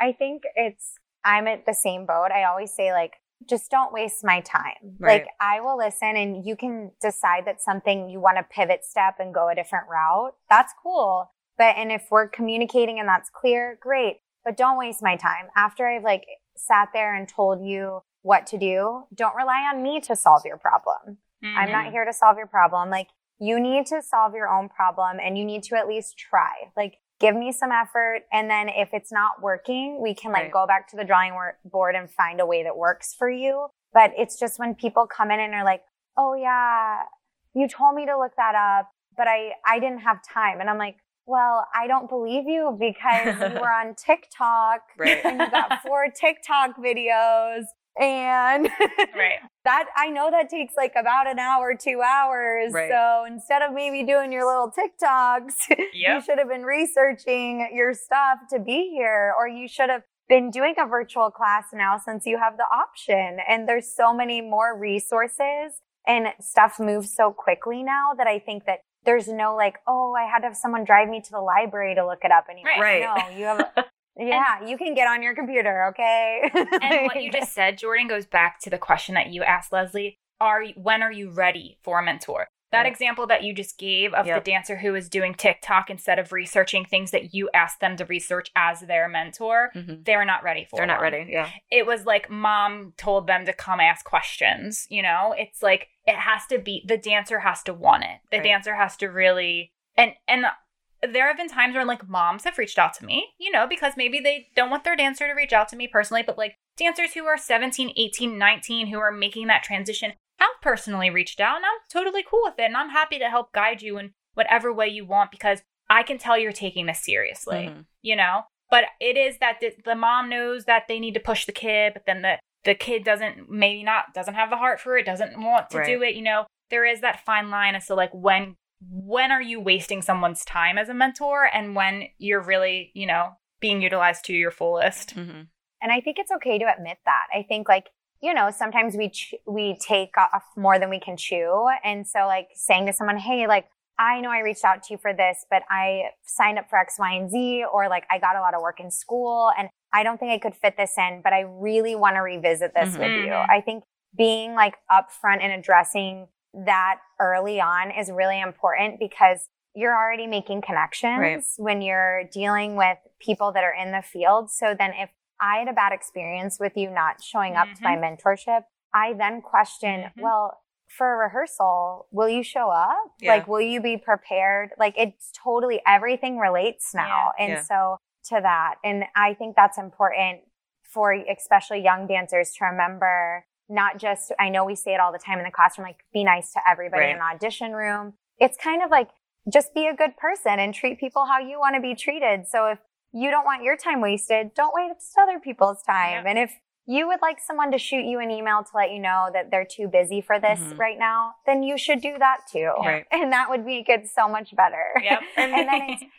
I think it's, I'm at the same boat. I always say, like, just don't waste my time. Right. Like, I will listen and you can decide that something you want to pivot step and go a different route. That's cool. But, and if we're communicating and that's clear, great. But don't waste my time. After I've like sat there and told you what to do, don't rely on me to solve your problem. I'm Mhm. not here to solve your problem. Like, you need to solve your own problem and you need to at least try. Like, give me some effort. And then if it's not working, we can like Right. go back to the drawing board and find a way that works for you. But it's just when people come in and are like, oh, yeah, you told me to look that up, but I, I didn't have time. And I'm like, well, I don't believe you because you were on TikTok Right. and you got four TikTok videos. And Right. That I know that takes like about an hour, two hours. Right. So instead of maybe doing your little TikToks, you should have been researching your stuff to be here, or you should have been doing a virtual class now since you have the option. And there's so many more resources and stuff moves so quickly now that I think that there's no like, oh, I had to have someone drive me to the library to look it up anymore. Right. No, you have, yeah, you can get on your computer, okay? and what you just said, Jordan, goes back to the question that you asked Leslie. Are you, when are you ready for a mentor? That Right. example that you just gave of Yep. the dancer who is doing TikTok instead of researching things that you asked them to research as their mentor, Mhm. they're not ready for. They're not ready. Yeah. It was like mom told them to come ask questions. You know, it's like it has to be the dancer has to want it. The Right. dancer has to really and and there have been times where like moms have reached out to me, you know, because maybe they don't want their dancer to reach out to me personally, but like dancers who are 17, 18, 19 who are making that transition have personally reached out and I'm totally cool with it. And I'm happy to help guide you in whatever way you want because I can tell you're taking this seriously, Mhm. you know? But it is that the, the mom knows that they need to push the kid, but then the, the kid doesn't, maybe not, doesn't have the heart for it, doesn't want to Right. do it, you know? There is that fine line as to like when when are you wasting someone's time as a mentor and when you're really, you know, being utilized to your fullest. Mhm. And I think it's okay to admit that. I think like, you know, sometimes we ch- we take off more than we can chew. And so like saying to someone, "Hey, like I know I reached out to you for this, but I signed up for X, Y, and Z or like I got a lot of work in school and I don't think I could fit this in, but I really want to revisit this with you." Mhm. I think being like upfront and addressing that early on is really important because you're already making connections when you're dealing with people that are in the field. So then if I had a bad experience with you not showing up to my mentorship, I then question, Mhm. well, for a rehearsal, will you show up? Yeah. Like, will you be prepared? Like, it's totally everything relates now. And Yeah. so to that, and I think that's important for especially young dancers to remember not just, I know we say it all the time in the classroom, like be nice to everybody in an audition room. It's kind of like just be a good person and treat people how you want to be treated. So if you don't want your time wasted, don't waste other people's time. Yep. And if you would like someone to shoot you an email to let you know that they're too busy for this Mhm. right now, then you should do that too. Right. And that would make it so much better. Yep. and then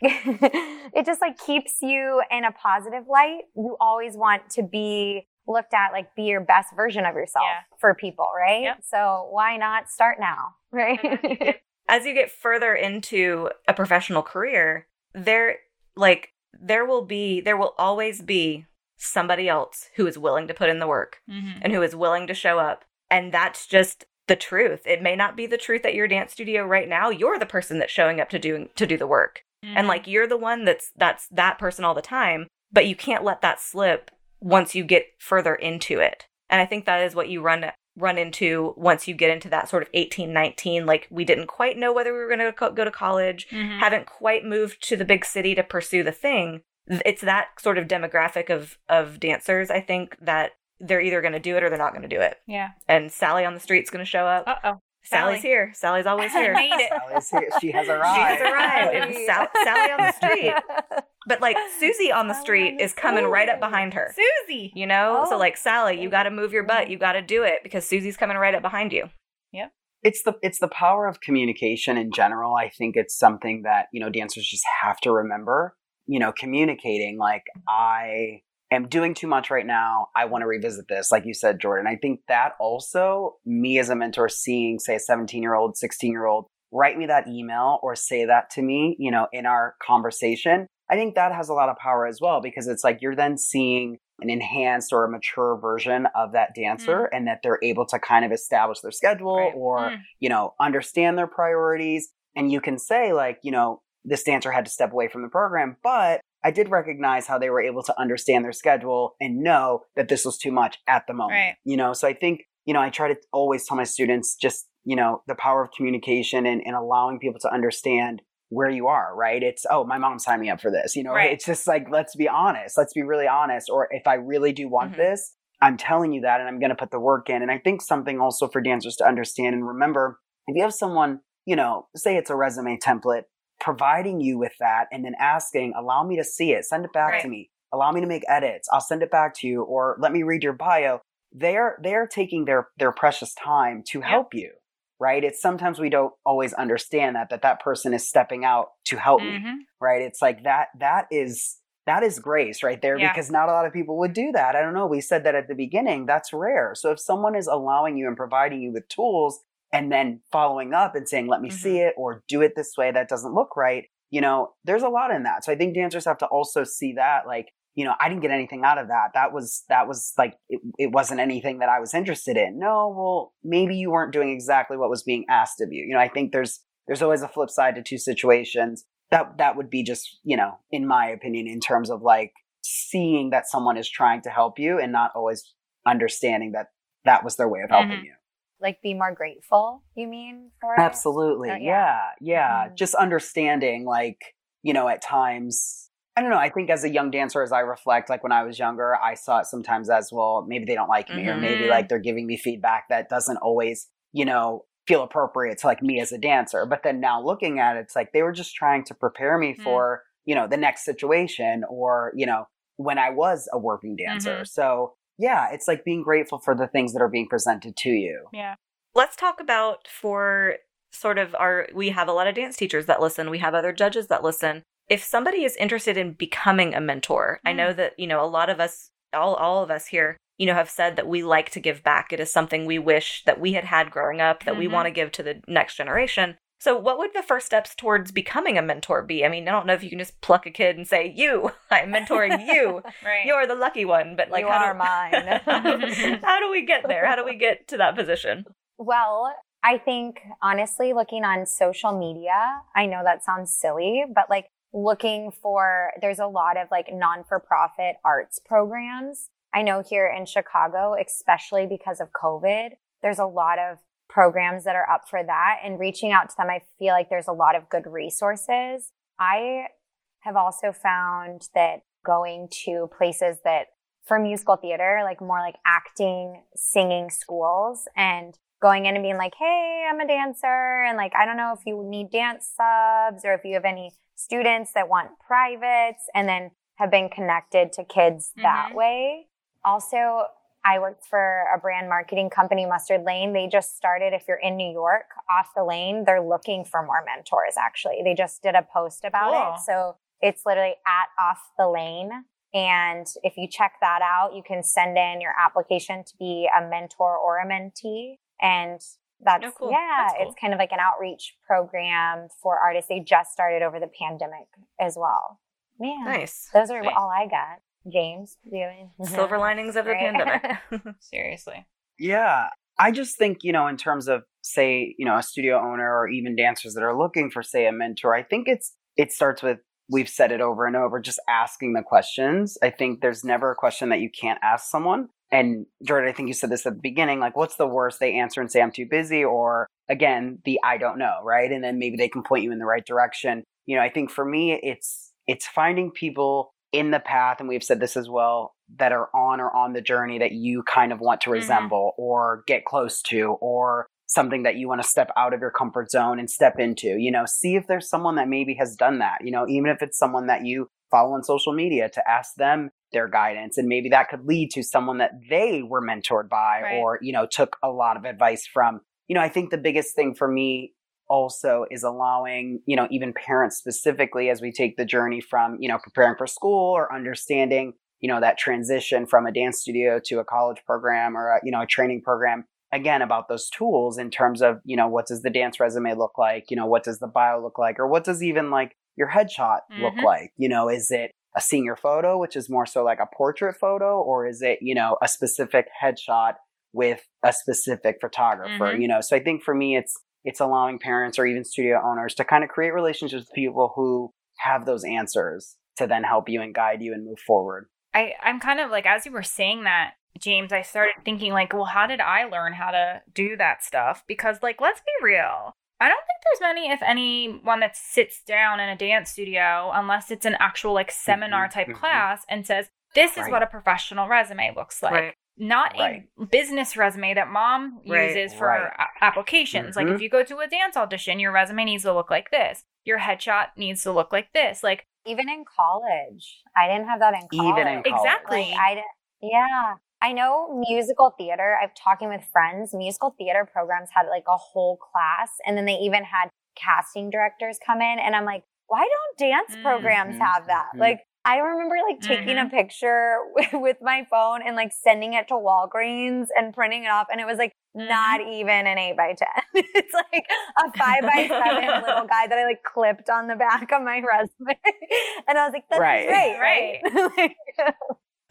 it just like keeps you in a positive light. You always want to be looked at like be your best version of yourself Yeah. for people, right? Yep. So why not start now, right? as you get further into a professional career, there like there will be there will always be somebody else who is willing to put in the work Mhm. and who is willing to show up. And that's just the truth. It may not be the truth at your dance studio right now. You're the person that's showing up to do to do the work. Mm-hmm. And like you're the one that's that's that person all the time, but you can't let that slip once you get further into it. And I think that is what you run run into once you get into that sort of 18 19 like we didn't quite know whether we were going to co- go to college Mhm. haven't quite moved to the big city to pursue the thing it's that sort of demographic of of dancers i think that they're either going to do it or they're not going to do it yeah. and sally on the street's going to show up Uh oh. sally's Sally. here sally's always here Made it. Sally's here. She has arrived. she arrived. has arrived it's Sal- sally on the street but like susie on the street is coming right up behind her Susie. you know so Oh. like sally you oh. got to move your butt you got to do it because susie's coming right up behind you Yep. it's the it's the power of communication in general i think it's something that you know dancers just have to remember you know communicating like i am doing too much right now. I want to revisit this, like you said, Jordan. I think that also, me as a mentor, seeing, say, a 17 year old, 16 year old write me that email or say that to me, you know, in our conversation, I think that has a lot of power as well because it's like you're then seeing an enhanced or a mature version of that dancer mm. and that they're able to kind of establish their schedule right. or, mm. you know, understand their priorities. And you can say, like, you know, this dancer had to step away from the program, but I did recognize how they were able to understand their schedule and know that this was too much at the moment. Right. You know, so I think, you know, I try to always tell my students just, you know, the power of communication and, and allowing people to understand where you are, right? It's, oh, my mom signed me up for this. You know, right. it's just like, let's be honest. Let's be really honest. Or if I really do want mm-hmm. this, I'm telling you that and I'm going to put the work in. And I think something also for dancers to understand and remember if you have someone, you know, say it's a resume template, providing you with that and then asking, allow me to see it, send it back right. to me, allow me to make edits, I'll send it back to you, or let me read your bio. They're they're taking their their precious time to help you right? It's sometimes we don't always understand that that that person is stepping out to help mm-hmm. me, right? It's like that that is that is grace right there yeah. because not a lot of people would do that. I don't know. We said that at the beginning. That's rare. So if someone is allowing you and providing you with tools and then following up and saying, let me mm-hmm. see it or do it this way, that doesn't look right, you know, there's a lot in that. So I think dancers have to also see that like, you know, I didn't get anything out of that. That was, that was like, it, it, wasn't anything that I was interested in. No, well, maybe you weren't doing exactly what was being asked of you. You know, I think there's, there's always a flip side to two situations. That, that would be just, you know, in my opinion, in terms of like seeing that someone is trying to help you and not always understanding that that was their way of helping mm-hmm. you. Like be more grateful, you mean? For Absolutely. yeah. Yeah. yeah. Mm-hmm. Just understanding like, you know, at times I don't know. I think as a young dancer, as I reflect, like when I was younger, I saw it sometimes as well, maybe they don't like me, mm-hmm. or maybe like they're giving me feedback that doesn't always, you know, feel appropriate to like me as a dancer. But then now looking at it, it's like they were just trying to prepare me mm-hmm. for, you know, the next situation or, you know, when I was a working dancer. Mm-hmm. So yeah, it's like being grateful for the things that are being presented to you. Yeah. Let's talk about for sort of our, we have a lot of dance teachers that listen, we have other judges that listen if somebody is interested in becoming a mentor, mm. I know that, you know, a lot of us, all, all of us here, you know, have said that we like to give back. It is something we wish that we had had growing up, that mm-hmm. we want to give to the next generation. So, what would the first steps towards becoming a mentor be? I mean, I don't know if you can just pluck a kid and say, "You, I'm mentoring you. right. You're the lucky one." But like, you how are do, mine. how do we get there? How do we get to that position? Well, I think honestly, looking on social media, I know that sounds silly, but like looking for, there's a lot of like non for profit arts programs. I know here in Chicago, especially because of COVID, there's a lot of programs that are up for that and reaching out to them. I feel like there's a lot of good resources. I have also found that going to places that for musical theater, like more like acting, singing schools and going in and being like, Hey, I'm a dancer. And like, I don't know if you need dance subs or if you have any students that want privates and then have been connected to kids mm-hmm. that way. Also, I worked for a brand marketing company, Mustard Lane. They just started, if you're in New York, off the lane, they're looking for more mentors, actually. They just did a post about cool. it. So it's literally at off the lane. And if you check that out, you can send in your application to be a mentor or a mentee. And that's oh, cool. yeah, that's cool. it's kind of like an outreach program for artists. They just started over the pandemic as well. Man, nice. Those are all I got. James, doing silver linings of the pandemic. Seriously. Yeah, I just think you know, in terms of say, you know, a studio owner or even dancers that are looking for say a mentor. I think it's it starts with we've said it over and over, just asking the questions. I think there's never a question that you can't ask someone and Jordan, I think you said this at the beginning, like, what's the worst? They answer and say, I'm too busy, or again, the I don't know, right? And then maybe they can point you in the right direction. You know, I think for me, it's, it's finding people in the path, and we've said this as well, that are on or on the journey that you kind of want to mm-hmm. resemble mm-hmm. or get close to, or something that you want to step out of your comfort zone and step into. You know, see if there's someone that maybe has done that, you know, even if it's someone that you follow on social media to ask them their guidance and maybe that could lead to someone that they were mentored by right. or you know took a lot of advice from you know i think the biggest thing for me also is allowing you know even parents specifically as we take the journey from you know preparing for school or understanding you know, that transition from a dance studio to a college program or, a, you know, a training program. Again, about those tools in terms of, you know, what does the dance resume look like? You know, what does the bio look like? Or what does even like your headshot look Mhm. like? You know, is it a senior photo, which is more so like a portrait photo, or is it, you know, a specific headshot with a specific photographer? Mhm. You know, so I think for me, it's it's allowing parents or even studio owners to kind of create relationships with people who have those answers to then help you and guide you and move forward. I, I'm kind of like, as you were saying that, James, I started thinking, like, well, how did I learn how to do that stuff? Because, like, let's be real. I don't think there's many, if anyone, that sits down in a dance studio, unless it's an actual, like, seminar type mhm. class and says, this is Right. what a professional resume looks like. Right. Not Right. a business resume that mom Right. uses for Right. a- applications. Like, Mhm. if you go to a dance audition, your resume needs to look like this. Your headshot needs to look like this. Like, Even in college, I didn't have that in college. Even in college. Exactly. Like, I didn't. Yeah. I know musical theater. I've talking with friends. Musical theater programs had like a whole class, and then they even had casting directors come in. And I'm like, why don't dance programs have that? Mhm. Like, I remember like taking a mm-hmm. picture with, with my phone and like sending it to Walgreens and printing it off, and it was like not mm-hmm. even an eight by ten. it's like a five by seven little guy that I like clipped on the back of my resume, and I was like, "That's Right. great, right?" Like,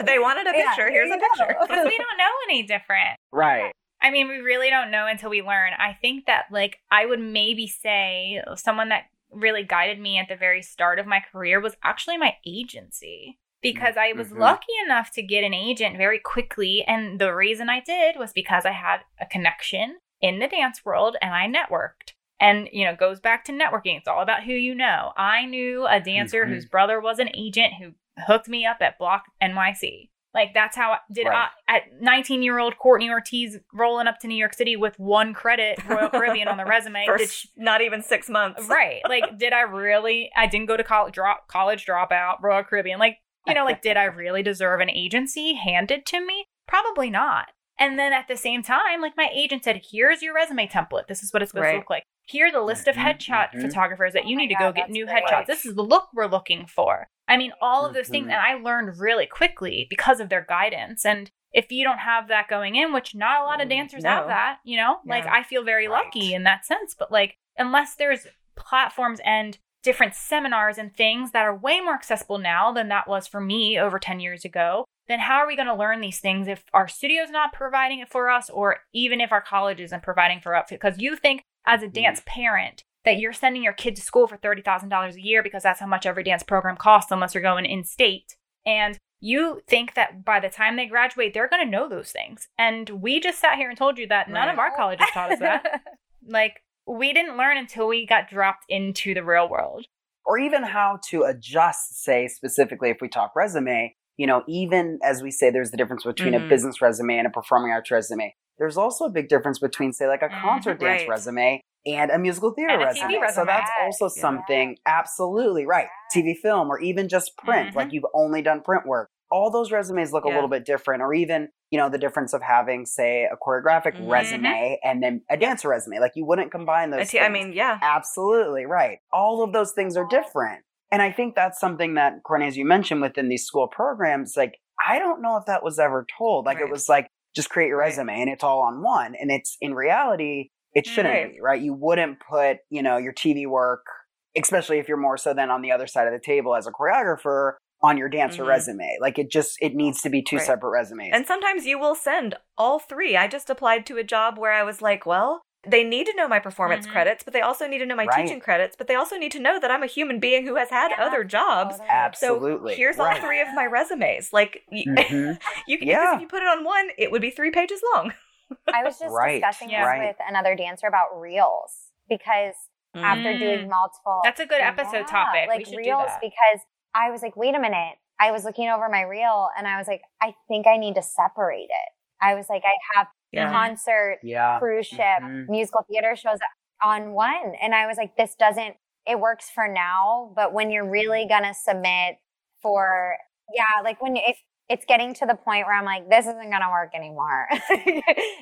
They wanted a picture. there Here's a picture. because we don't know any different. Right. I mean, we really don't know until we learn. I think that, like, I would maybe say someone that really guided me at the very start of my career was actually my agency because I was Mhm. lucky enough to get an agent very quickly. And the reason I did was because I had a connection in the dance world and I networked. And, you know, goes back to networking. It's all about who you know. I knew a dancer Mhm. whose brother was an agent who hooked me up at Bloc NYC. Like that's how I did Right. I at 19 year old Courtney Ortiz rolling up to New York City with one credit Royal Caribbean on the resume. For Did s- not even six months. right. Like, did I really? I didn't go to college, drop, college dropout, Royal Caribbean. Like, you know, like, did I really deserve an agency handed to me? Probably not. And then at the same time, like, my agent said, here's your resume template. This is what it's supposed Right. to look like. Here's a list of Mhm, headshot mhm. photographers that Oh you my need to God, go get new great. headshots. This is the look we're looking for. I mean, all of those things. Mhm. And I learned really quickly because of their guidance. And if you don't have that going in, which not a lot of Mm, dancers no. have that, you know, like I feel very Right. lucky in that sense. But like, unless there's platforms and different seminars and things that are way more accessible now than that was for me over 10 years ago, then how are we going to learn these things if our studio's not providing it for us or even if our college isn't providing for us? Because you think as a dance mm. parent that you're sending your kid to school for $30,000 a year because that's how much every dance program costs unless you're going in state. And you think that by the time they graduate, they're going to know those things. And we just sat here and told you that none of our colleges taught us that. Like, we didn't learn until we got dropped into the real world. or even how to adjust, say, specifically if we talk resume, you know, even as we say there's the difference between Mhm. a business resume and a performing arts resume, there's also a big difference between, say, like a Mhm, concert dance right. resume and a musical theater And a resume. TV So that's also Yes, something absolutely right. TV film or even just print, Mhm. like you've only done print work. All those resumes look a little bit different, or even, you know, the difference of having, say, a choreographic Mhm. resume and then a dancer resume. Like you wouldn't combine those. t- I mean, yeah. Absolutely right. All of those things are different. And I think that's something that, Courtney, as you mentioned within these school programs, like, I don't know if that was ever told. Like, Right. it was like, just create your Right. resume and it's all on one. And it's in reality, it shouldn't Right. be, right? You wouldn't put, you know, your TV work, especially if you're more so than on the other side of the table as a choreographer, on your dancer Mhm. resume. Like, it just, it needs to be two Right. separate resumes. And sometimes you will send all three. I just applied to a job where I was like, well, they need to know my performance Mhm. credits, but they also need to know my Right. teaching credits, but they also need to know that I'm a human being who has had Yeah, other jobs. Absolutely. So here's Right. all three of my resumes. Like y- Mhm. you can Yeah. if you put it on one, it would be three pages long. I was just Right, discussing yeah. this right. with another dancer about reels because after Mm. doing multiple, That's a good episode topic. We Like should do reels, that. because I was like, wait a minute. I was looking over my reel and I was like, I think I need to separate it. I was like, I have Yeah. concert, Yeah. cruise ship, Mhm. musical theater shows on one. And I was like, this doesn't, it works for now, but when you're really going to submit for, yeah, like when, if it's getting to the point where I'm like, this isn't going to work anymore.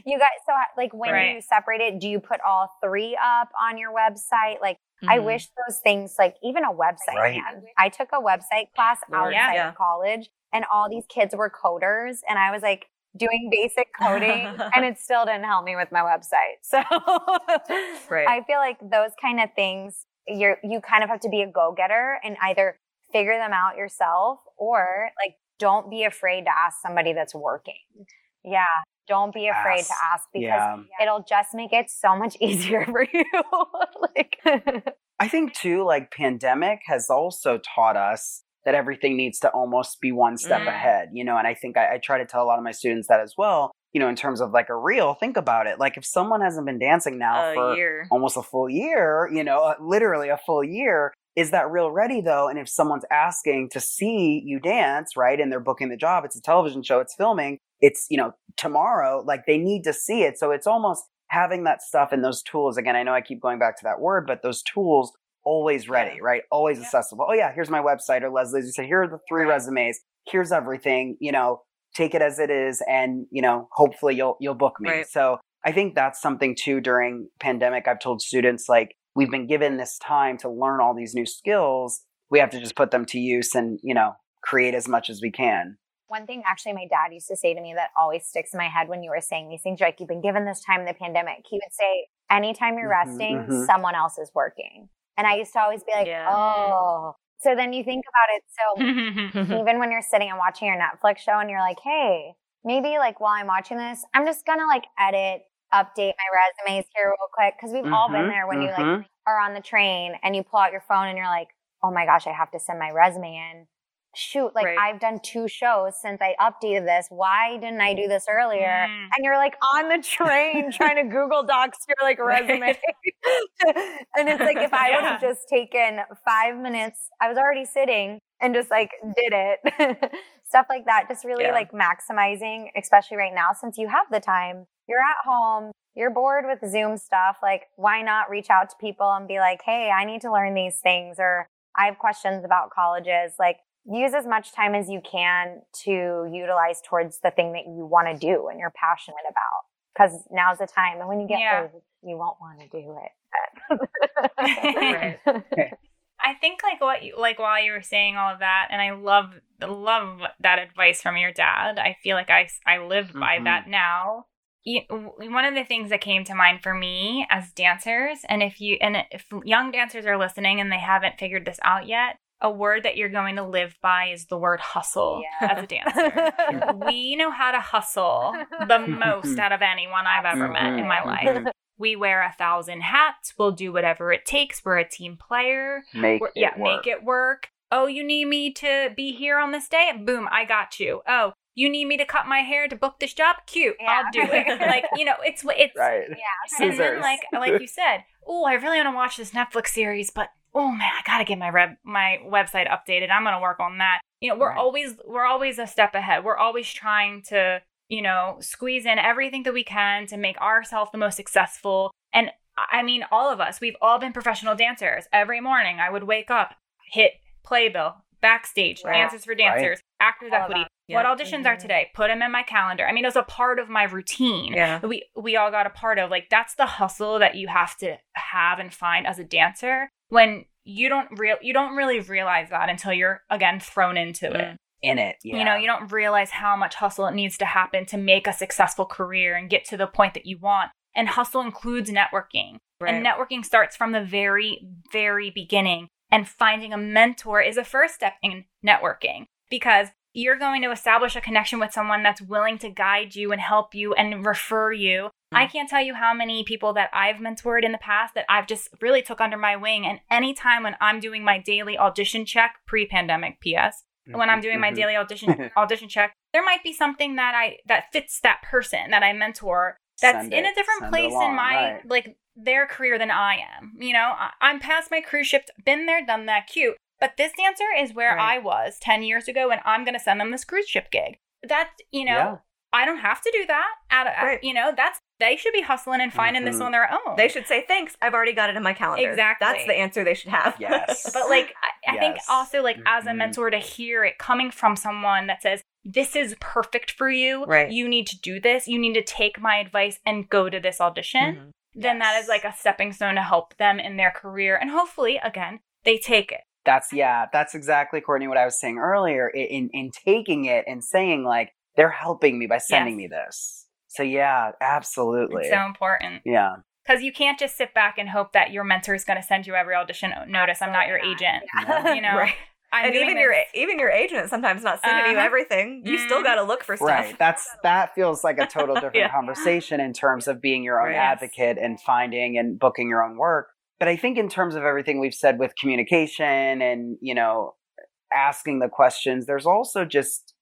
you guys, so like when Right. you separate it, do you put all three up on your website? Like, I Mhm. wish those things, like even a website, Right. I took a website class outside Yeah. of college, and all these kids were coders, and I was like doing basic coding, and it still didn't help me with my website. So Right. I feel like those kind of things, you're you kind of have to be a go getter and either figure them out yourself or like don't be afraid to ask somebody that's working. Yeah. Don't be afraid to Ask. ask because Yeah. it'll just make it so much easier for you. like I think too, like pandemic has also taught us that everything needs to almost be one step Mm. ahead, you know. And I think I, I try to tell a lot of my students that as well. You know, in terms of like a reel, think about it. Like if someone hasn't been dancing now a for year. almost a full year, you know, uh, literally a full year. Is that reel ready though? And if someone's asking to see you dance, right, and they're booking the job, it's a television show, it's filming, it's, you know, tomorrow, like they need to see it. So it's almost having that stuff and those tools. Again, I know I keep going back to that word, but those tools always ready, right? Always Yeah. accessible. Oh yeah, here's my website or Leslie, as you said, here are the three Right. resumes. Here's everything, you know, take it as it is and, you know, hopefully you'll you'll book me. Right. So I think that's something too during pandemic. I've told students like we've been given this time to learn all these new skills. We have to just put them to use and, you know, create as much as we can. one thing actually my dad used to say to me that always sticks in my head when you were saying these things, like you've been given this time in the pandemic. He would say, anytime you're Mhm, resting, mhm. someone else is working. And I used to always be like, Yeah. oh. So then you think about it. So even when you're sitting and watching your Netflix show and you're like, hey, maybe like while I'm watching this, I'm just gonna like edit, update my resumes here real quick. Cause we've all been Mhm, there when you like mhm. are on the train and you pull out your phone and you're like, oh my gosh, I have to send my resume in. Shoot, like Right. I've done two shows since I updated this. Why didn't I do this earlier? Mm. And you're like on the train trying to Google Docs your like resume. And it's like if I would have just taken five minutes, I was already sitting and just like did it. Stuff like that. Just really Yeah. like maximizing, especially right now since you have the time. You're at home, you're bored with Zoom stuff. Like, why not reach out to people and be like, hey, I need to learn these things or I have questions about colleges. Like, use as much time as you can to utilize towards the thing that you want to do and you're passionate about. Because now's the time. And when you get Yeah. old, you won't want to do Right. it. I think like what you, like while you were saying all of that, and I love love that advice from your dad. I feel like I I live by Mhm. that now. You, one of the things that came to mind for me as dancers, and if you and if young dancers are listening and they haven't figured this out yet, a word that you're going to live by is the word hustle Yeah. as a dancer. we know how to hustle the most out of anyone I've ever met in my Mhm, life. mhm. We wear a thousand hats. We'll do whatever it takes. We're a team player. Make We're- it yeah, work. make it work. Oh, you need me to be here on this day? Boom, I got you. Oh, you need me to cut my hair to book this job? Cute, I'll do it. like you know, it's it's Right. yeah. and then like like you said, oh, I really want to watch this Netflix series, but oh man, I gotta get my reb- my website updated. I'm gonna work on that. You know, we're Right. always we're always a step ahead. We're always trying to you know squeeze in everything that we can to make ourselves the most successful. And I mean, all of us, we've all been professional dancers. Every morning, I would wake up, hit playbill, backstage, Right. dances for dancers, actors All of equity. What auditions are Mhm. today? Put them in my calendar. I mean, it was a part of my routine Yeah. we we all got a part of like that's the hustle that you have to have and find as a dancer when you don't real you don't really realize that until you're again thrown into it Mm. In it. Yeah. you know you don't realize how much hustle it needs to happen to make a successful career and get to the point that you want and hustle includes networking Right. and networking starts from the very very beginning and finding a mentor is a first step in networking because you're going to establish a connection with someone that's willing to guide you and help you and refer you. I can't tell you how many people that I've mentored in the past that I've just really took under my wing. And anytime when I'm doing my daily audition check, pre-pandemic PS, when I'm doing my Mhm. daily audition audition check, there might be something that I that fits that person that I mentor that's Send in a different it place in my right. like their career than I am. You know, I, I'm past my cruise ship, been there, done that, cute. But this dancer is where Right. I was 10 years ago, and I'm going to send them this cruise ship gig. That's, you know, Yeah. I don't have to do that. At a, Right. You know, that's, they should be hustling and finding this Mhm. on their own. They should say thanks. I've already got it in my calendar. Exactly. That's the answer they should have. Yes. But like, I, I think also like as a Mhm. mentor to hear it coming from someone that says, this is perfect for you. Right. You need to do this. You need to take my advice and go to this audition. Mhm. then that Yes. is like a stepping stone to help them in their career. And hopefully, again, they take it. That's yeah, that's exactly Courtney what I was saying earlier. In in taking it and saying like they're helping me by sending Yes. me this. So yeah, absolutely. It's so important. yeah. Because you can't just sit back and hope that your mentor is going to send you every audition notice. I'm not your agent. not. You know, right. I'm and even this- your even your agent is sometimes not sending you Uh-huh. everything. You still Mhm. got to look for stuff. Right. That's that feels like a total different Yeah. conversation in terms of being your own Right. advocate and finding and booking your own work. But I think in terms of everything we've said with communication and, you know, asking the questions, there's also just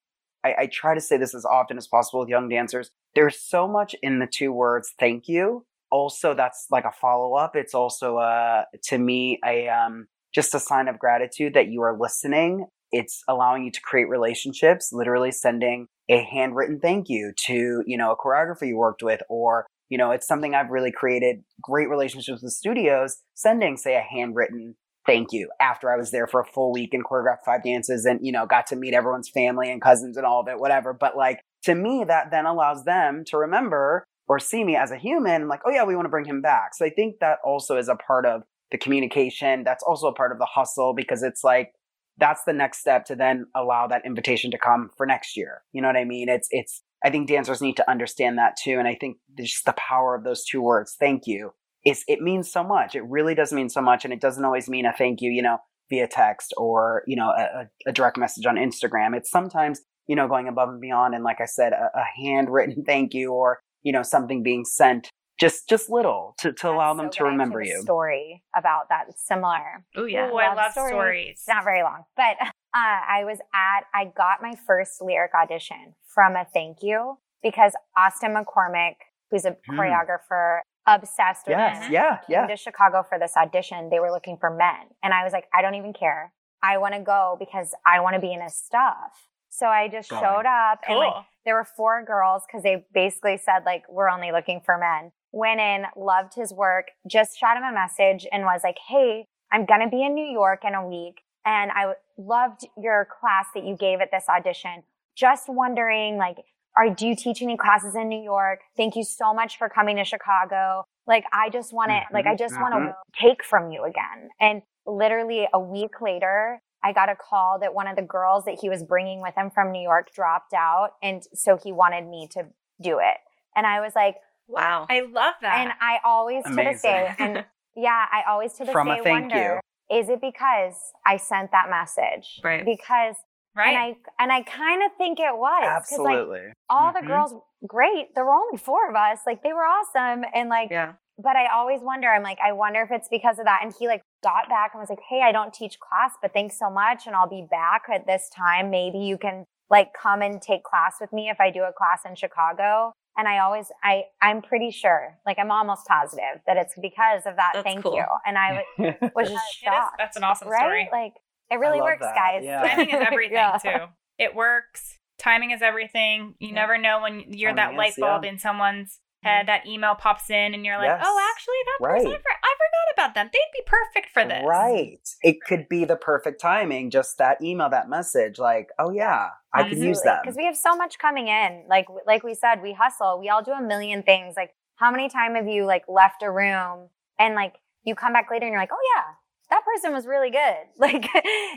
I, I try to say this as often as possible with young dancers. There's so much in the two words thank you. Also, that's like a follow up. It's also uh to me a um just a sign of gratitude that you are listening. It's allowing you to create relationships, literally sending a handwritten thank you to, you know, a choreographer you worked with, or, you know, it's something I've really created great relationships with studios, sending, say, a handwritten thank you after I was there for a full week and choreographed five dances and, you know, got to meet everyone's family and cousins and all of it, whatever. But like, to me, that then allows them to remember or see me as a human, like, oh yeah, we want to bring him back. So I think that also is a part of the communication. That's also a part of the hustle because it's like, that's the next step to then allow that invitation to come for next year. You know what I mean? It's, it's, I think dancers need to understand that too. And I think just the power of those two words, thank you, is it means so much. It really does mean so much. And it doesn't always mean a thank you, you know, via text or, you know, a, a direct message on Instagram. It's sometimes, you know, going above and beyond. And like I said, a, a handwritten thank you or, you know, something being sent just, just little to, to allow them so to good. I have remember a you. Story about that similar. Oh yeah. Ooh, I Love love stories. stories. It's not very long, but uh, I was at. I got my first lyric audition from a thank you because Austin McCormick, who's a Hmm. choreographer, obsessed with Yes. him, Yeah. came Yeah. to Chicago for this audition. They were looking for men, and I was like, I don't even care. I want to go because I want to be in his stuff. So I just Going. showed up, and like there were four girls because they basically said like we're only looking for men went in loved his work just shot him a message and was like hey i'm gonna be in new york in a week and I loved your class that you gave at this audition just wondering like are do you teach any classes in new york thank you so much for coming to chicago like i just want to mm-hmm. like i just want to mm-hmm. take from you again and literally a week later I got a call that one of the girls that he was bringing with him from New York dropped out. And so he wanted me to do it. And I was like, Wow. I love that. and I always to this day, and yeah, I always to this From a day thank wonder, is it because I sent that message? Right. Because, right. and I, and I kind of think it was. 'cause, like, Absolutely. all the Mhm. girls, great. There were only four of us. Like, they were awesome. And like, yeah. but I always wonder, I'm like, I wonder if it's because of that. And he like got back and was like, Hey, I don't teach class, but thanks so much. And I'll be back at this time. Maybe you can like come and take class with me if I do a class in Chicago. And I always, I, I'm pretty sure, like I'm almost positive that it's because of that. That's thank cool. you. And I was just It is- shocked. that's an awesome right? story. Like it really works, that. guys. Yeah. Timing is everything Yeah. too. It works. Timing is everything. You Yeah. never know when you're that Timing light is, yeah. bulb in someone's head. That email pops in, and you're like, oh, Yes. "Oh, actually, that person, I, Right. for- I forgot about them. They'd be perfect for this." Right. It could be the perfect timing, just that email, that message, like, oh yeah, I can use them. Because we have so much coming in. Like like we said, we hustle. We all do a million things. Like how many time have you like left a room and like you come back later and you're like, oh yeah, that person was really good. Like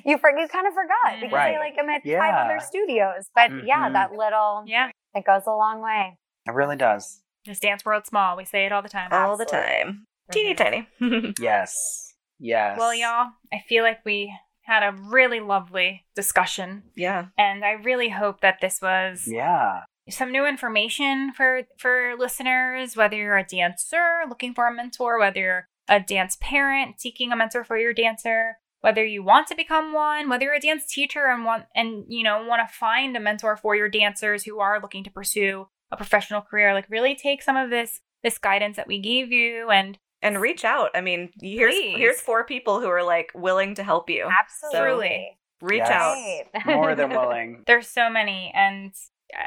you for, you kind of forgot because Right. Mm-hmm. they like I'm at Yeah. five other studios. But yeah, Mhm. that little Yeah. it goes a long way. It really does. This dance world small. We say it all the time. All the time. Teeny tiny. Yes. Yes. Well, y'all, I feel like we had a really lovely discussion, yeah. and I really hope that this was Yeah. some new information for for listeners whether you're a dancer looking for a mentor whether you're a dance parent seeking a mentor for your dancer whether you want to become one whether you're a dance teacher and want and you know want to find a mentor for your dancers who are looking to pursue a professional career like really take some of this this guidance that we gave you and And reach out. I mean, here's Please. here's four people who are like willing to help you. Absolutely. Reach Yes. out. More than willing. there's so many and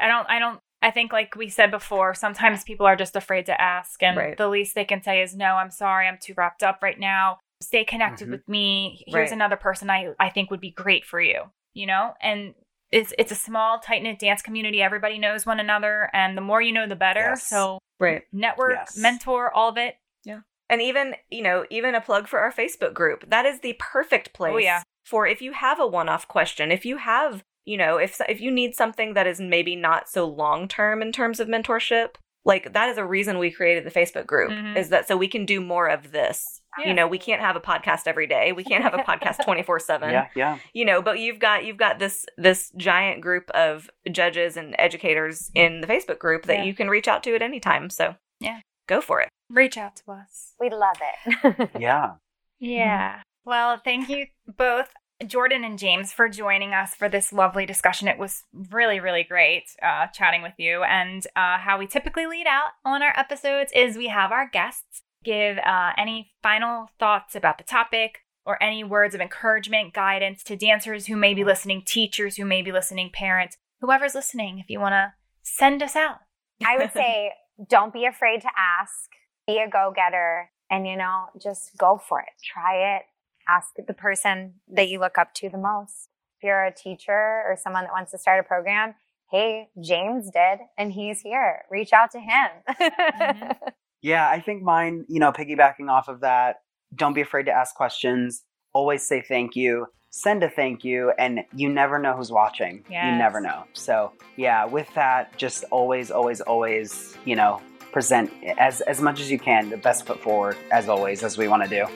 i don't i don't i think like we said before sometimes people are just afraid to ask and Right. the least they can say is no i'm sorry i'm too wrapped up right now stay connected Mhm. with me here's Right. another person i i think would be great for you you know and it's it's a small tight knit dance community everybody knows one another and the more you know the better Yes. so Right. network Yes. mentor all of it Yeah. And even, you know, even a plug for our Facebook group. That is the perfect place Oh, yeah. for if you have a one-off question, if you have, you know, if if you need something that is maybe not so long-term in terms of mentorship, like that is a reason we created the Facebook group Mhm. is that so we can do more of this. Yeah. You know, we can't have a podcast every day. We can't have a podcast 24/7 Yeah, yeah. you know but you've got you've got this this giant group of judges and educators in the facebook group that Yeah. you can reach out to at any time so Yeah. go for it Reach out to us. We love it. Yeah. Yeah. Well, thank you both, Jordan and James, for joining us for this lovely discussion. It was really, really great uh, chatting with you. And uh, how we typically lead out on our episodes is we have our guests give uh, any final thoughts about the topic or any words of encouragement, guidance to dancers who may be listening, teachers who may be listening, parents, whoever's listening. If you want to send us out. I would say don't be afraid to ask, be a go getter, and you know, just go for it. Try it. Ask the person that you look up to the most. If you're a teacher or someone that wants to start a program, hey, James did, and he's here. Reach out to him. Mhm. Yeah, I think mine, you know, piggybacking off of that, don't be afraid to ask questions. Always say thank you. Send a thank you, and you never know who's watching. You never know. So, yeah, with that, just always, always, always, you know, present as as much as you can, the best foot forward, as always, as we want to do.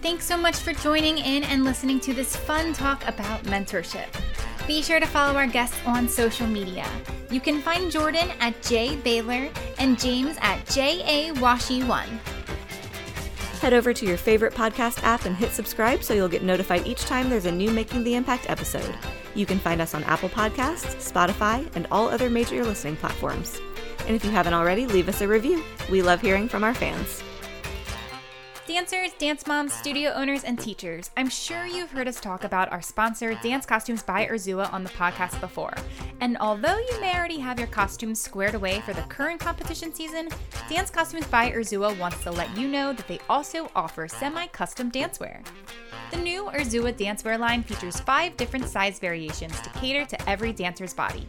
Thanks so much for joining in and listening to this fun talk about mentorship. Be sure to follow our guests on social media. You can find Jordan at J Baylor and James at J A Washi1. head over to your favorite podcast app and hit subscribe so you'll get notified each time there's a new making the impact episode you can find us on apple podcasts spotify and all other major listening platforms and if you haven't already leave us a review we love hearing from our fans Dancers, dance moms, studio owners, and teachers, I'm sure you've heard us talk about our sponsor, Dance Costumes by Urzua, on the podcast before. And although you may already have your costumes squared away for the current competition season, Dance Costumes by Urzua wants to let you know that they also offer semi custom dancewear. The new Urzua dancewear line features five different size variations to cater to every dancer's body.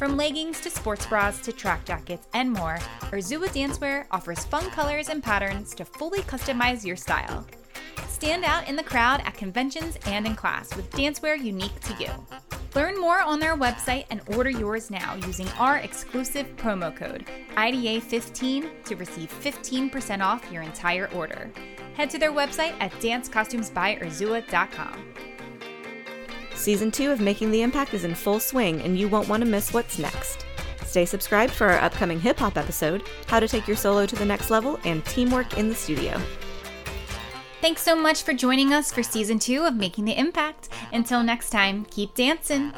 From leggings to sports bras to track jackets and more, Urzua Dancewear offers fun colors and patterns to fully customize your style. Stand out in the crowd at conventions and in class with dancewear unique to you. Learn more on their website and order yours now using our exclusive promo code IDA15 to receive 15% off your entire order. Head to their website at dancecostumesbyurzua.com. Season 2 of Making the Impact is in full swing, and you won't want to miss what's next. Stay subscribed for our upcoming hip hop episode, How to Take Your Solo to the Next Level, and Teamwork in the Studio. Thanks so much for joining us for season two of Making the Impact. Until next time, keep dancing.